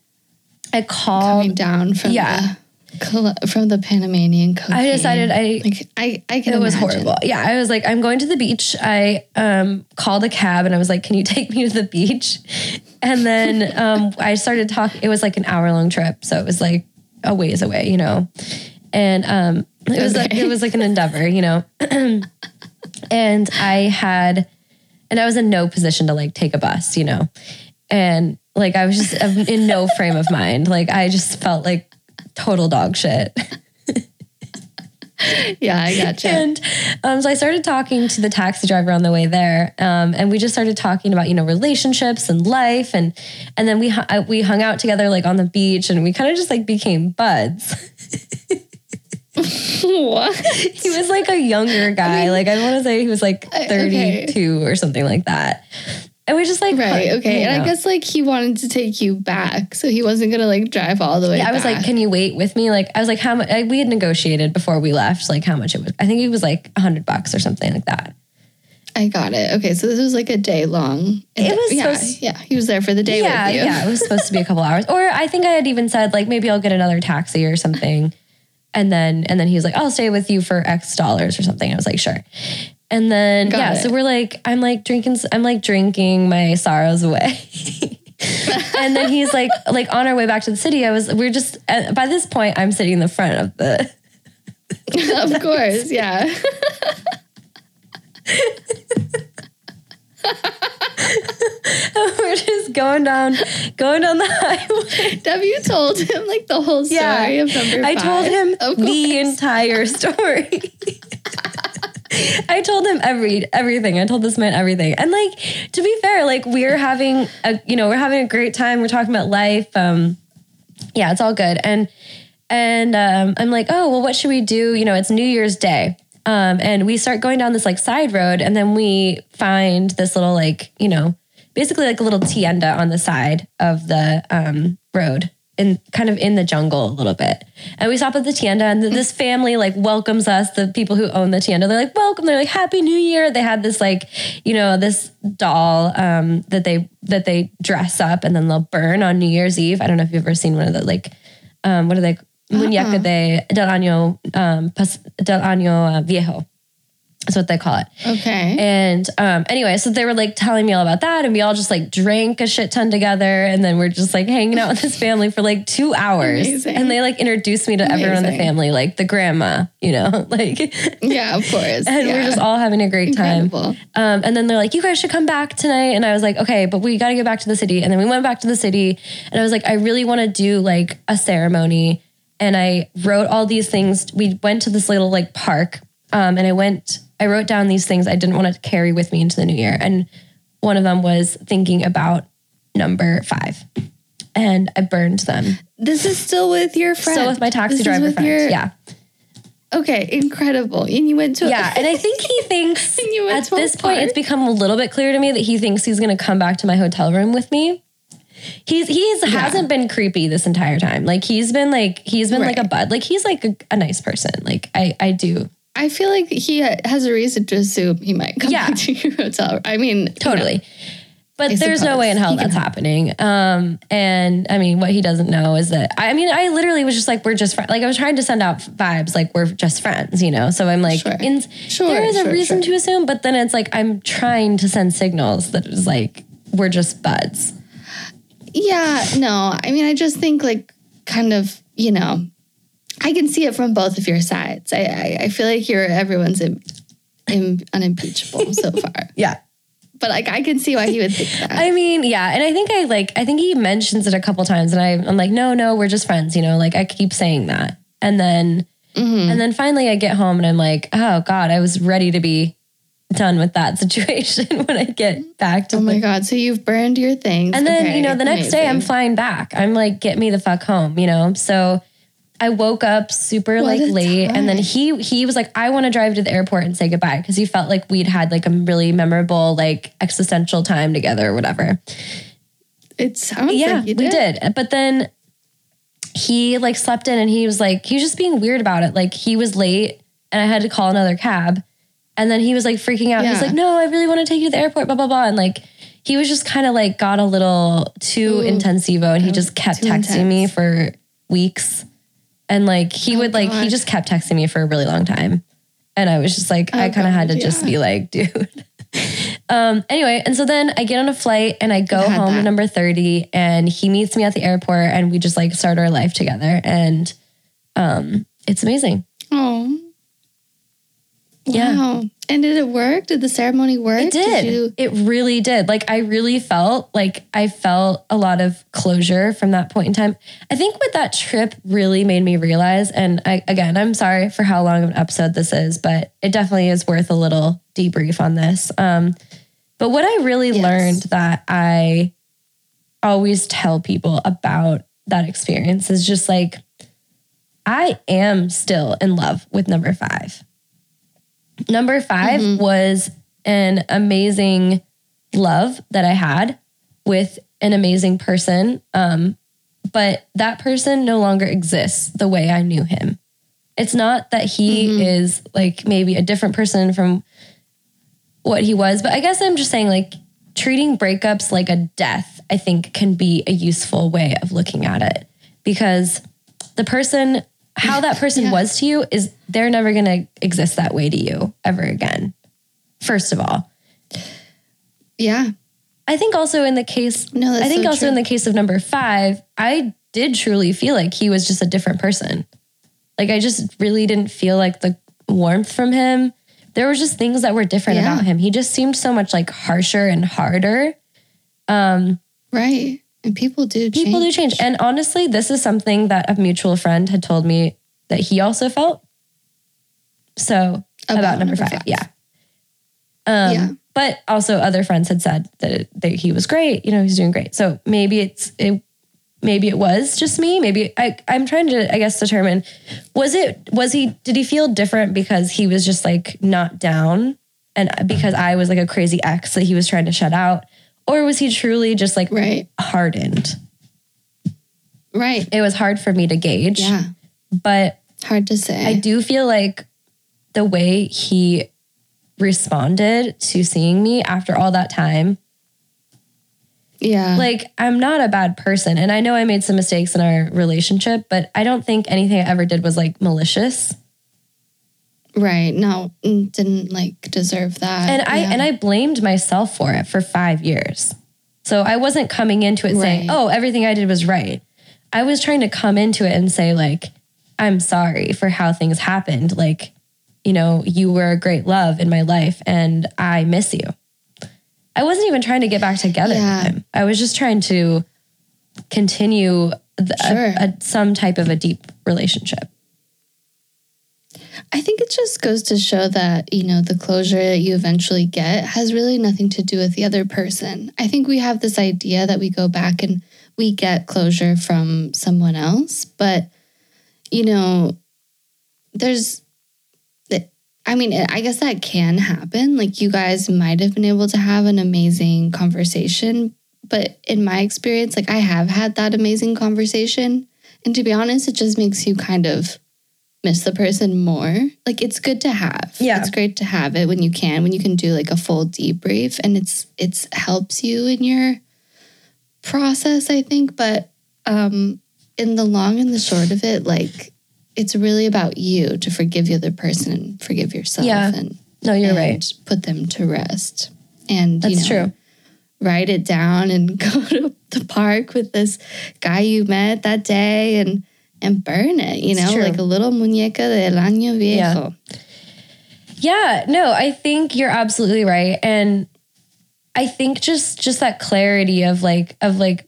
I called. Coming down from Yeah. the from the Panamanian cocaine. I decided I like I I can it was horrible. Yeah, I was like, I'm going to the beach. I um, called a cab and I was like, Can you take me to the beach? And then um, I started talking. It was like an hour long trip, so it was like a ways away, you know. And um, it was like, it was like an endeavor, you know. and I had, and I was in no position to like take a bus, you know. And like I was just in no frame of mind. Like I just felt like total dog shit. Yeah, I gotcha. And um, so I started talking to the taxi driver on the way there, um, and we just started talking about you know relationships and life, and and then we we hung out together like on the beach, and we kind of just like became buds. what? he was like a younger guy, like I want to say he was like I- thirty two or something like that, and we just like Right. Okay. hung And. I guess like he wanted to take you back, so he wasn't gonna like drive all the way. Yeah, I was like, "Can you wait with me?" Like, I was like, "How much?" We had negotiated before we left, like how much it was. I think it was like a hundred bucks or something like that. I got it. Okay, so this was like a day long. It was yeah, supposed- yeah. He was there for the day yeah, with you. yeah. It was supposed to be a couple hours, or I think I had even said like maybe I'll get another taxi or something, and then and then he was like, "I'll stay with you for X dollars or something." I was like, "Sure." And then Got yeah, it. so we're like, I'm like drinking, I'm like drinking my sorrows away. and then he's like, like on our way back to the city, I was, we're just uh, by this point, I'm sitting in the front of the of course. Yeah. we're just going down, going down the highway. W told him like the whole story Yeah. of number I told him the entire story. I told him every everything. I told this man everything. And like to be fair, like we're having a you know, we're having a great time. We're talking about life. Um yeah, it's all good. And and um I'm like, "Oh, well what should we do? You know, it's New Year's Day." Um and we start going down this like side road and then we find this little like, you know, basically like a little tienda on the side of the um road in kind of in the jungle a little bit. And we stop at the tienda and this family like welcomes us, the people who own the tienda. They're like, welcome. They're like, Happy New Year. They had this like, you know, this doll um that they that they dress up and then they'll burn on New Year's Eve. I don't know if you've ever seen one of the like um what are they muñeca de del año um pas, del año uh, viejo. That's what they call it. Okay. And um, anyway, so they were like telling me all about that, and we all just like drank a shit ton together, and then we're just like hanging out with this family for like two hours. Amazing. And they like introduced me to everyone in the family, like the grandma, you know, like, yeah, of course. and yeah. we're just all having a great time. Um, and then they're like, you guys should come back tonight. And I was like, okay, but we got to get back to the city. And then we went back to the city, and I was like, I really want to do like a ceremony. And I wrote all these things. We went to this little like park, um, and I went, I wrote down these things I didn't want to carry with me into the new year. And one of them was thinking about number five. And I burned them. This is still with your friend. Still with my taxi This driver friend. your- yeah. Okay, incredible. And you went to Yeah, and I think he thinks And you went at this point it's become a little bit clear to me that he thinks he's going to come back to my hotel room with me. He's he's hasn't been creepy this entire time. Like he's been like he's been like a bud. Like he's like a, a nice person. Like I I do I feel like he has a reason to assume he might come Yeah. back to your hotel. I mean, you know, totally. But I there's no way in hell that's happening. Um, and I mean, what he doesn't know is that I mean, I literally was just like, we're just friends. Like I was trying to send out vibes, like we're just friends, you know. So I'm like, Sure. in, Sure, there is a reason sure. to assume, but then it's like I'm trying to send signals that it's like we're just buds. Yeah, no. I mean, I just think like kind of, you know, I can see it from both of your sides. I I, I feel like you're everyone's in, im- unimpeachable so far. Yeah. But like I can see why he would think that. I mean, yeah, and I think I like I think he mentions it a couple times and I I'm like, "No, no, we're just friends," you know, like I keep saying that. And then Mhm. and then finally I get home and I'm like, "Oh god, I was ready to be done with that situation when I get back to Oh my god! So you've burned your things, And then, Okay, you know, the next day I'm flying back. I'm like, get me the fuck home, you know? So I woke up super What like late and then he he was like, I want to drive to the airport and say goodbye because he felt like we'd had like a really memorable, like existential time together or whatever. It sounds yeah, like you we did. did. But then he like slept in and he was like, he was just being weird about it. Like he was late and I had to call another cab. And then he was like freaking out. He's Yeah. like, no, I really want to take you to the airport, blah, blah, blah. And like, he was just kind of like got a little too Ooh. intensivo and he just kept texting me for weeks. And like, he Oh, would like, he just kept texting me for a really long time. And I was just like, I Oh, kind of had to God, just be like, dude. um, anyway, and so then I get on a flight and I go home to that. number 30 and he meets me at the airport and we just like start our life together. And um, it's amazing. Oh, Yeah. wow! And did it work? Did the ceremony work? It did. you? It really did. Like I really felt like I felt a lot of closure from that point in time. I think what that trip really made me realize, and I again, I'm sorry for how long of an episode this is, but it definitely is worth a little debrief on this. Um, but what I really Yes. learned that I always tell people about that experience is just like I am still in love with number five. Number 5 was an amazing love that I had with an amazing person. Um, but that person no longer exists the way I knew him. It's not that he is like maybe a different person from what he was, but I guess I'm just saying like treating breakups like a death, I think can be a useful way of looking at it because the person, how that person Yeah. was to you is they're never going to exist that way to you ever again. First of all, Yeah. I think also in the case, No, I think so also true. in the case of number five, I did truly feel like he was just a different person. Like I just really didn't feel like the warmth from him. There were just things that were different Yeah. about him. He just seemed so much like harsher and harder. Um Right. And people do change. People do change. And honestly, this is something that a mutual friend had told me that he also felt. So about, number, five. Yeah. Um, Yeah. But also, other friends had said that, it, that he was great. You know, he's doing great. So maybe it's it. Maybe it was just me. Maybe I. I'm trying to, I guess, determine was it was he did he feel different because he was just like not down, and because I was like a crazy ex that he was trying to shut out, or was he truly just like Right. hardened? Right. It was hard for me to gauge, Yeah. but Hard to say. I do feel like the way he responded to seeing me after all that time, yeah. like I'm not a bad person. And I know I made some mistakes in our relationship, but I don't think anything I ever did was like malicious. Right. No, mm, didn't like deserve that. And I Yeah. and I blamed myself for it for five years. So I wasn't coming into it saying, "Oh, everything I did was right." I was trying to come into it and say, like, "I'm sorry for how things happened. Like, you know, you were a great love in my life, and I miss you." I wasn't even trying to get back together Yeah. with him. I was just trying to continue the, a- a, some type of a deep relationship. I think it just goes to show that, you know, the closure that you eventually get has really nothing to do with the other person. I think we have this idea that we go back and we get closure from someone else, but, you know, there's, I mean, I guess that can happen. Like you guys might have been able to have an amazing conversation, but in my experience, like I have had that amazing conversation. And to be honest, it just makes you kind of miss the person more. Like it's good to have. Yeah. It's great to have it when you can, when you can do like a full debrief and it's it's helps you in your process, I think. But um in the long and the short of it, like it's really about you to forgive the other person and forgive yourself Yeah. and, No, you're and right. put them to rest. And you That's know, true. write it down and go to the park with this guy you met that day and and burn it, you know, like a little muñeca del año viejo. Yeah, no, I think you're absolutely right. And I think just just that clarity of like of like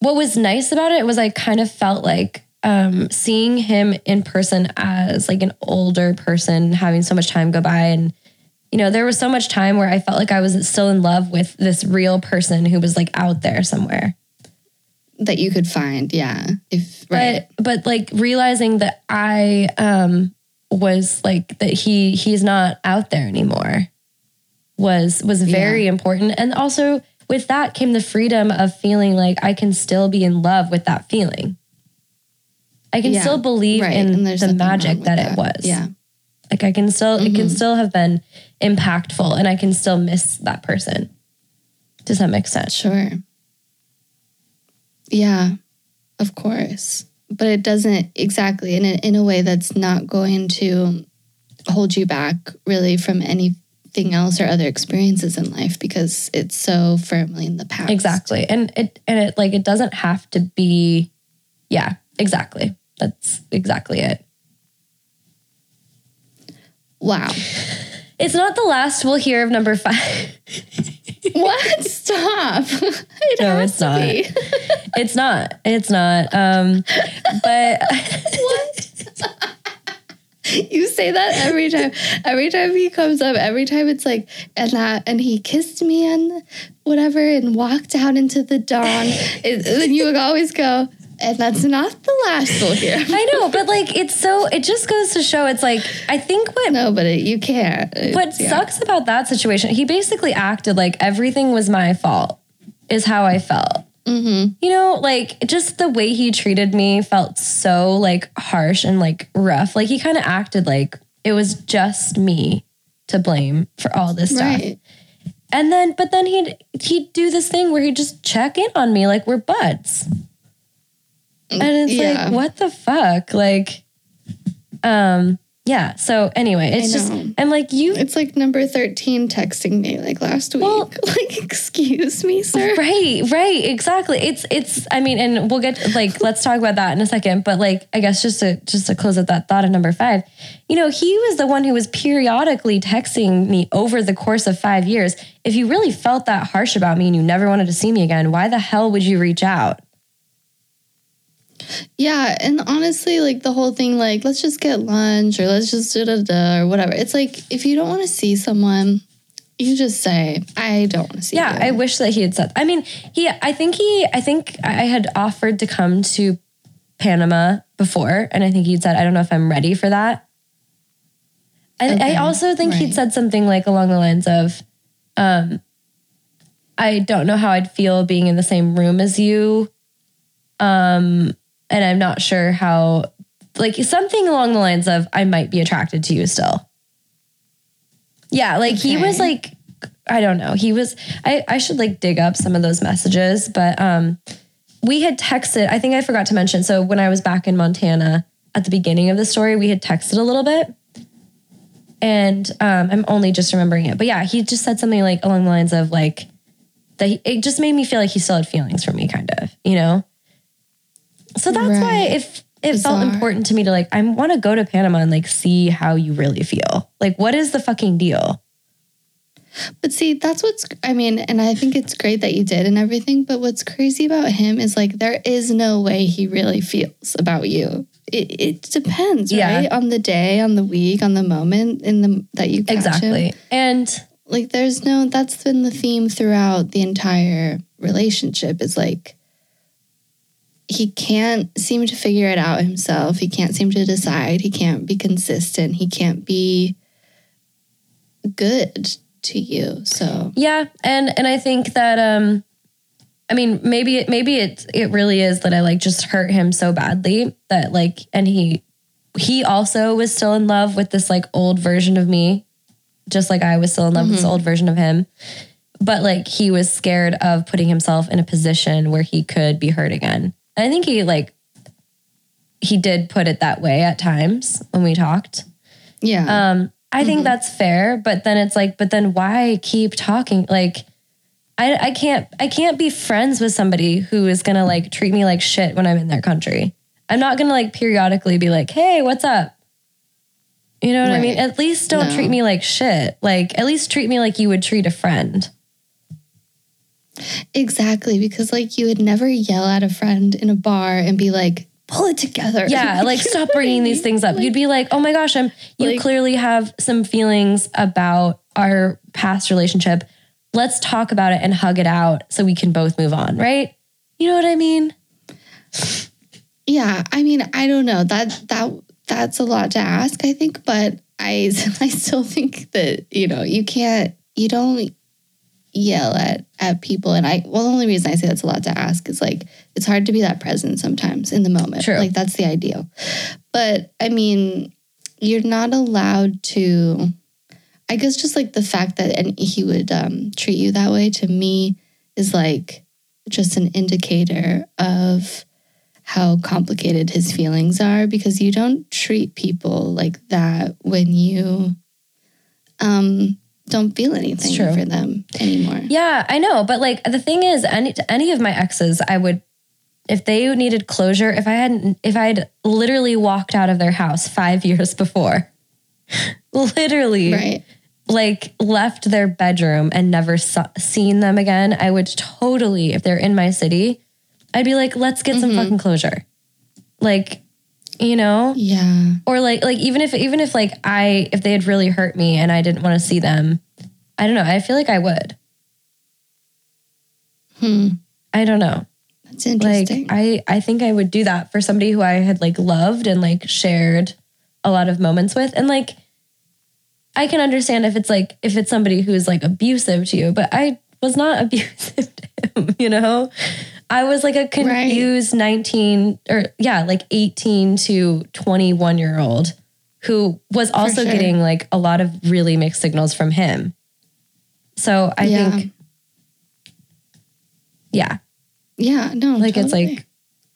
what was nice about it was I kind of felt like um seeing him in person as like an older person having so much time go by and you know there was so much time where I felt like I was still in love with this real person who was like out there somewhere. That you could find, yeah. If right. But but like realizing that I um was like that he he's not out there anymore was was very important and also with that came the freedom of feeling like I can still be in love with that feeling. I can Yeah, still believe right, in the magic that, that. it was. Yeah. Like I can still it Mm-hmm. can still have been impactful and I can still miss that person. Does that make sense? Sure. Yeah, of course. But it doesn't exactly in a, in a way that's not going to hold you back really from anything else or other experiences in life because it's so firmly in the past. Exactly. And it and it like it doesn't have to be yeah, exactly. That's exactly it. Wow. It's not the last we'll hear of number 5. what? Stop. it No, has it's to not. be. It's not. It's not. Um but You say that every time. Every time he comes up, every time it's like, and that, and he kissed me and whatever, and walked out into the dawn. And you would always go, and that's not the last we'll hear. I know, but like it's so it just goes to show it's like I think what No, but it, you can't. what yeah. sucks about that situation, he basically acted like everything was my fault, is how I felt. Mm-hmm. You know, like just the way he treated me felt so like harsh and like rough. Like he kind of acted like it was just me to blame for all this stuff. Right. And then, but then he'd he'd do this thing where he'd just check in on me like we're buds. And it's Yeah. like, what the fuck? Like, um, yeah. So anyway, it's just. I'm like, you It's like number 13 texting me like last week. Well- like, excuse me, sir. Right, right, exactly. It's it's I mean, and we'll get like let's talk about that in a second. But like I guess just to just to close up that thought of number five, you know, he was the one who was periodically texting me over the course of five years. If you really felt that harsh about me and you never wanted to see me again, why the hell would you reach out? Yeah, and honestly, like the whole thing, like let's just get lunch or let's just da da da or whatever. It's like if you don't want to see someone, you just say, "I don't want to see." Yeah, you. I wish that he had said. I mean, he. I think he. I think I had offered to come to Panama before, and I think he'd said, "I don't know if I'm ready for that." And Okay, I also think he'd said something like along the lines of, um, "I don't know how I'd feel being in the same room as you, um, and I'm not sure how." Like something along the lines of, "I might be attracted to you still." Yeah, like he was like I don't know. He was I I should like dig up some of those messages, but um we had texted, I think I forgot to mention. So when I was back in Montana at the beginning of the story, we had texted a little bit. And um I'm only just remembering it. But yeah, he just said something like along the lines of like that he, it just made me feel like he still had feelings for me kind of, you know? So that's why Right. if it felt Bizarre. important to me to like I want to go to Panama and like see how you really feel. Like what is the fucking deal? But see, that's what's, I mean, and I think it's great that you did and everything. But what's crazy about him is like, there is no way he really feels about you. It, it depends, Yeah. right? On the day, on the week, on the moment in the that you catch Exactly. him. And Like, there's no, that's been the theme throughout the entire relationship is like, he can't seem to figure it out himself. He can't seem to decide. He can't be consistent. He can't be good to you. So, Yeah, and and I think that um I mean maybe it maybe it it really is that I like just hurt him so badly that like and he he also was still in love with this like old version of me just like I was still in love with this old version of him but like he was scared of putting himself in a position where he could be hurt again. I think he like he did put it that way at times when we talked. yeah. Um, I think that's fair, but then it's like, but then why keep talking? Like, I I can't I can't be friends with somebody who is gonna like treat me like shit when I'm in their country. I'm not gonna like periodically be like, hey, what's up? You know what I mean? At least don't No. treat me like shit. Like, at least treat me like you would treat a friend. Exactly, because like you would never yell at a friend in a bar and be like, pull it together. Yeah, like stop bringing these things up. Like, You'd be like, "Oh my gosh, I'm you Like- clearly have some feelings about our past relationship. Let's talk about it and hug it out so we can both move on, right? You know what I mean? Yeah, I mean, I don't know. That that that's a lot to ask, I think, but I I still think that, you know, you can't you don't yell at at people and I well the only reason I say that's a lot to ask is like it's hard to be that present sometimes in the moment. True. Like that's the ideal. But I mean, you're not allowed to I guess just like the fact that and he would um treat you that way to me is like just an indicator of how complicated his feelings are because you don't treat people like that when you um don't feel anything for them anymore. Yeah, I know, but like the thing is, any any of my exes, I would, if they needed closure, if I hadn't, if I had literally walked out of their house five years before, literally, Right. like left their bedroom and never saw, seen them again, I would totally, if they're in my city, I'd be like, let's get some mm-hmm. fucking closure. Like, you know, Yeah. or like like even if even if like I if they had really hurt me and I didn't want to see them, I don't know. I feel like I would. Hmm. I don't know. That's interesting. Like I I think I would do that for somebody who I had like loved and like shared a lot of moments with and like I can understand if it's like if it's somebody who's like abusive to you, but I was not abusive to him, you know? I was like a confused 19 or yeah, like 18 to 21 year old who was also sure. getting like a lot of really mixed signals from him. So I Yeah. think yeah, yeah, no. like it's like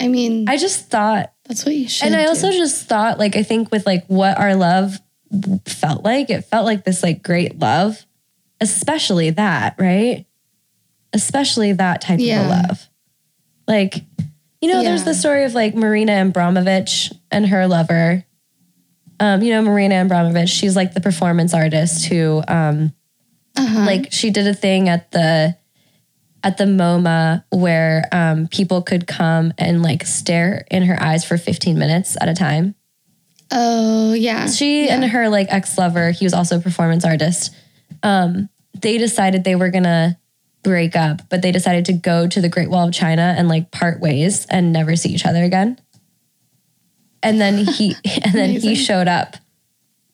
I mean, I just thought that's what you should and I do. also just thought, like, I think with like what our love felt like, it felt like this like great love, especially that, right? Especially that type of Yeah. a love. Like, you know, there's the story of like Marina Abramovich and her lover. Um, you know, Marina Abramovich, she's like the performance artist who um uh-huh. like she did a thing at the at the MoMA where um, people could come and like stare in her eyes for 15 minutes at a time. oh yeah. She yeah. and her like ex lover, he was also a performance artist. Um, they decided they were gonna break up, but they decided to go to the Great Wall of China and like part ways and never see each other again. And then he and then he showed up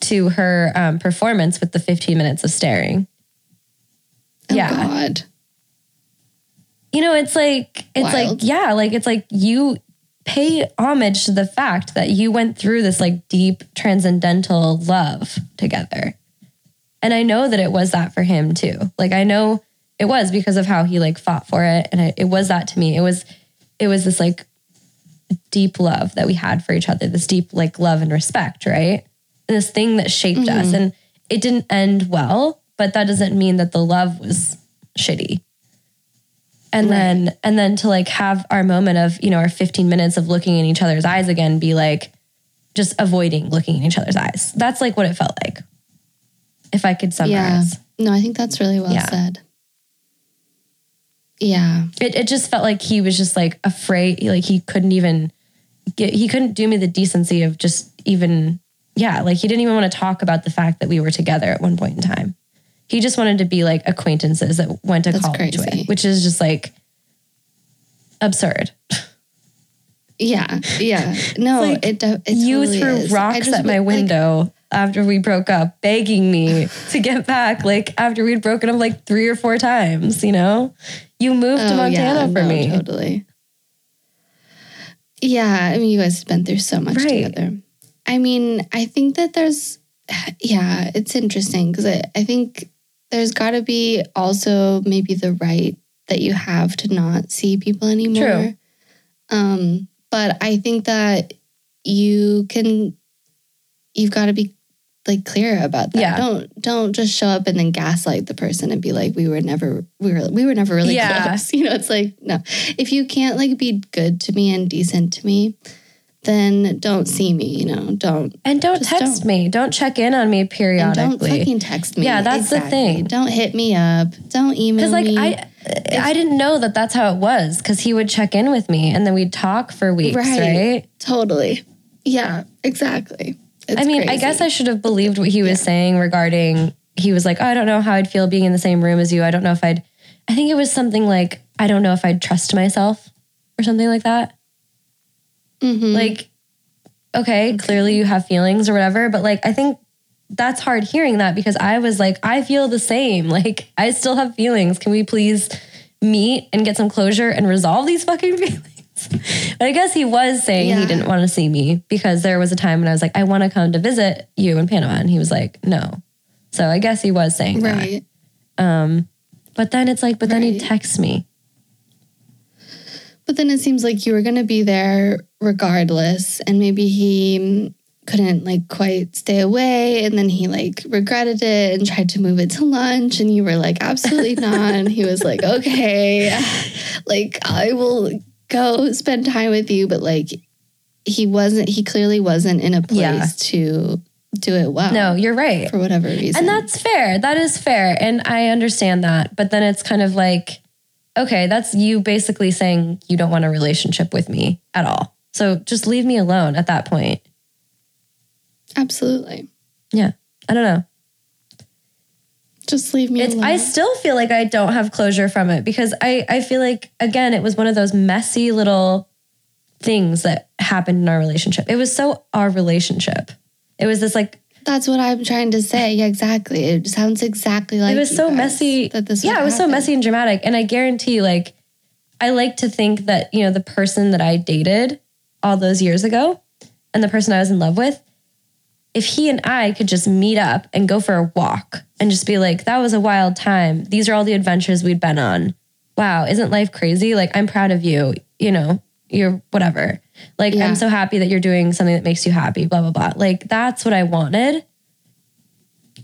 to her um, performance with the 15 minutes of staring. Oh, yeah. God. you know it's like it's like yeah like it's like you pay homage to the fact that you went through this like deep transcendental love together and i know that it was that for him too like i know it was because of how he like fought for it. And it, it was that to me. It was it was this like deep love that we had for each other this deep like love and respect right? This thing that shaped mm-hmm. us. And it didn't end well but that doesn't mean that the love was shitty. And then and then to like have our moment of you know our 15 minutes of looking in each other's eyes again be like just avoiding looking in each other's eyes. That's like what it felt like if i could Yeah. summarize No, I think that's really well Yeah. said. Yeah. it, it just felt like he was just like afraid like he couldn't even get he couldn't do me the decency of just even yeah like he didn't even want to talk about the fact that we were together at one point in time he just wanted to be like acquaintances that went to That's college crazy. with which is just like absurd Yeah. Yeah. No, like it, de- it you totally threw is. I rocks just at my like, window after we broke up, begging me to get back. Like after we'd broken up like three or four times, you know? You moved to Oh, Montana yeah, for no, me. Totally. Yeah, I mean, you guys have been through so much Right. together. I mean, I think that there's, yeah, it's interesting because I, I think there's got to be also maybe the right that you have to not see people anymore. True. Um, but I think that you can, you've got to be like clear about that. Yeah. Don't don't just show up and then gaslight the person and be like, we were never we were we were never really Yeah. close. You know, it's like no. If you can't like be good to me and decent to me, then don't see me, you know, don't And don't text don't. me. Don't check in on me and don't fucking text me. Yeah, that's the thing. Don't hit me up. Don't email me. Because like. I, I didn't know that that's how it was. Because he would check in with me, and then we'd talk for weeks, Right. right? totally. Yeah, exactly. It's I mean, I guess I should have believed what he was saying regarding. He was like, oh, I don't know how I'd feel being in the same room as you. I don't know if I'd. I think it was something like, I don't know if I'd trust myself, or something like that. Mhm. Like, okay, clearly you have feelings or whatever, but like, I think that's hard hearing that because I was like, I feel the same. Like, I still have feelings. Can we please meet and get some closure and resolve these fucking feelings? But I guess he was saying he didn't want to see me because there was a time when I was like, I want to come to visit you in Panama. And he was like, no. So I guess he was saying that. right. But then it's like, but then he Right. texts me. But then it seems like you were going to be there regardless. And maybe he mm, couldn't like quite stay away. And then he like regretted it and tried to move it to lunch. And you were like, absolutely not. And he was like, okay, like I will go spend time with you. But like he wasn't, he clearly wasn't in a place Yeah. to do it well. No, you're right. For whatever reason. And that's fair. That is fair. And I understand that. But then it's kind of like, okay, that's you basically saying you don't want a relationship with me at all. So just leave me alone at that point. absolutely. Yeah. I don't know. Just leave me It's alone. I still feel like I don't have closure from it because I I feel like again it was one of those messy little things that happened in our relationship. It was so our relationship. It was this like That's what I'm trying to say. Yeah, exactly. It sounds exactly like it was so messy that this. yeah it was so messy and dramatic and i guarantee like i like to think that you know the person that i dated all those years ago and the person i was in love with if he and i could just meet up and go for a walk and just be like that was a wild time these are all the adventures we'd been on wow isn't life crazy like i'm proud of you you know you're whatever like Yeah. i'm so happy that you're doing something that makes you happy blah blah blah like that's what i wanted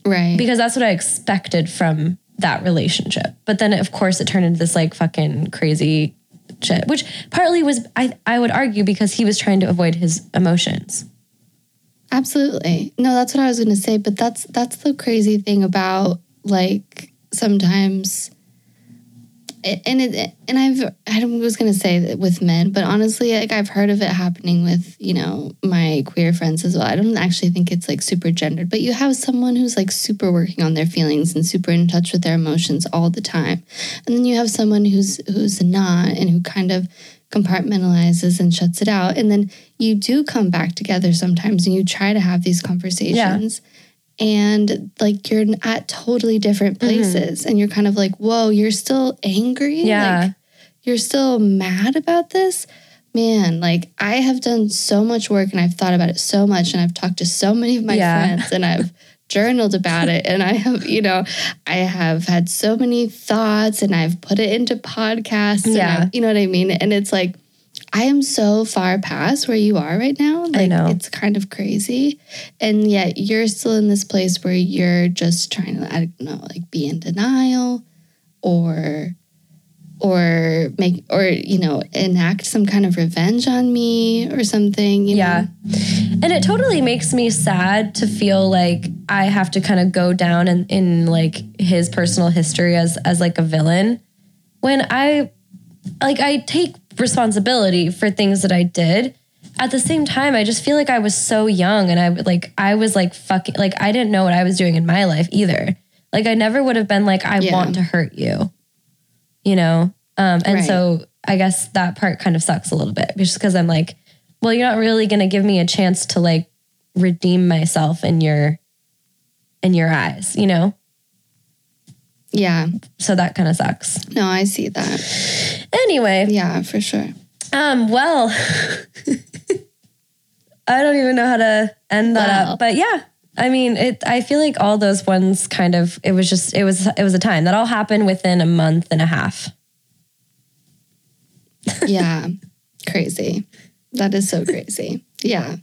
Right. because that's what I expected from that relationship. But then, of course, it turned into this like fucking crazy shit, which partly was, I, I would argue, because he was trying to avoid his emotions. Absolutely. No, that's what I was going to say. But that's that's the crazy thing about like sometimes, and it and I've I was going to say that with men, but honestly, like I've heard of it happening with you know my queer friends as well. I don't actually think it's like super gendered, but you have someone who's like super working on their feelings and super in touch with their emotions all the time, and then you have someone who's who's not and who kind of compartmentalizes and shuts it out. And then you do come back together sometimes and you try to have these conversations. And like you're at totally different mm-hmm. places. And you're kind of like whoa you're still angry? Yeah. like you're still mad about this? Man like i have done so much work and i've thought about it so much and i've talked to so many of my Yeah. friends and i've journaled about it and i have you know i have had so many thoughts and i've put it into podcasts and Yeah. I've- you know what i mean and it's like i am so far past where you are right now like know. it's kind of crazy and yet you're still in this place where you're just trying to i don't know like be in denial or or make or you know enact some kind of revenge on me or something you Yeah. know? And it totally makes me sad to feel like I have to kind of go down in, in like his personal history as as like a villain when I like I take responsibility for things that I did. At the same time, I just feel like I was so young and I would like I was like fucking like I didn't know what I was doing in my life either. Like I never would have been like I Yeah. want to hurt you. You know? Um and Right. so I guess that part kind of sucks a little bit just because I'm like well, you're not really going to give me a chance to like redeem myself in your in your eyes, you know? yeah So that kind of sucks. no i see that Anyway, yeah for sure um well I don't even know how to end that Wow. up. But yeah, I mean, it I feel like all those ones kind of it was just it was it was a time. That all happened within a month and a half. yeah. Crazy. That is so crazy. Yeah.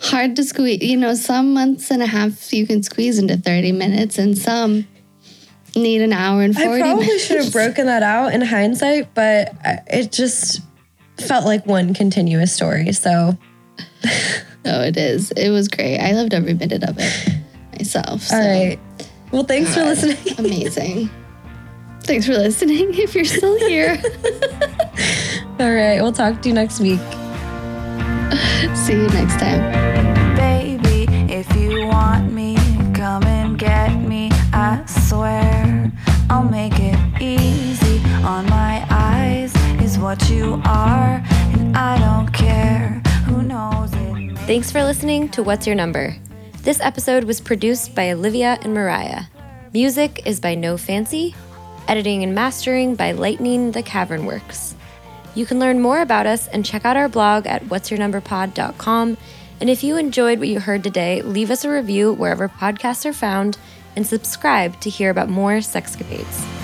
Hard to squeeze you know some months and a half you can squeeze into 30 minutes and some need an hour and 40 I probably minutes. should have broken that out in hindsight, but it just felt like one continuous story. So No, it is. It was great. I loved every minute of it myself. So. All right. Well, thanks for listening. Amazing. Thanks for listening. If you're still here, All right. We'll talk to you next week. see you next time. Baby, if you want me, come and get me. I swear I'll make it easy. On my eyes is what you are, and I don't care who knows it. Thanks for listening to What's Your Number? This episode was produced by Olivia and Mariah. Music is by No Fancy. Editing and mastering by Lightning the Cavern Works. You can learn more about us and check out our blog at what'syournumberpod.com. And if you enjoyed what you heard today, leave us a review wherever podcasts are found and subscribe to hear about more sexcapades.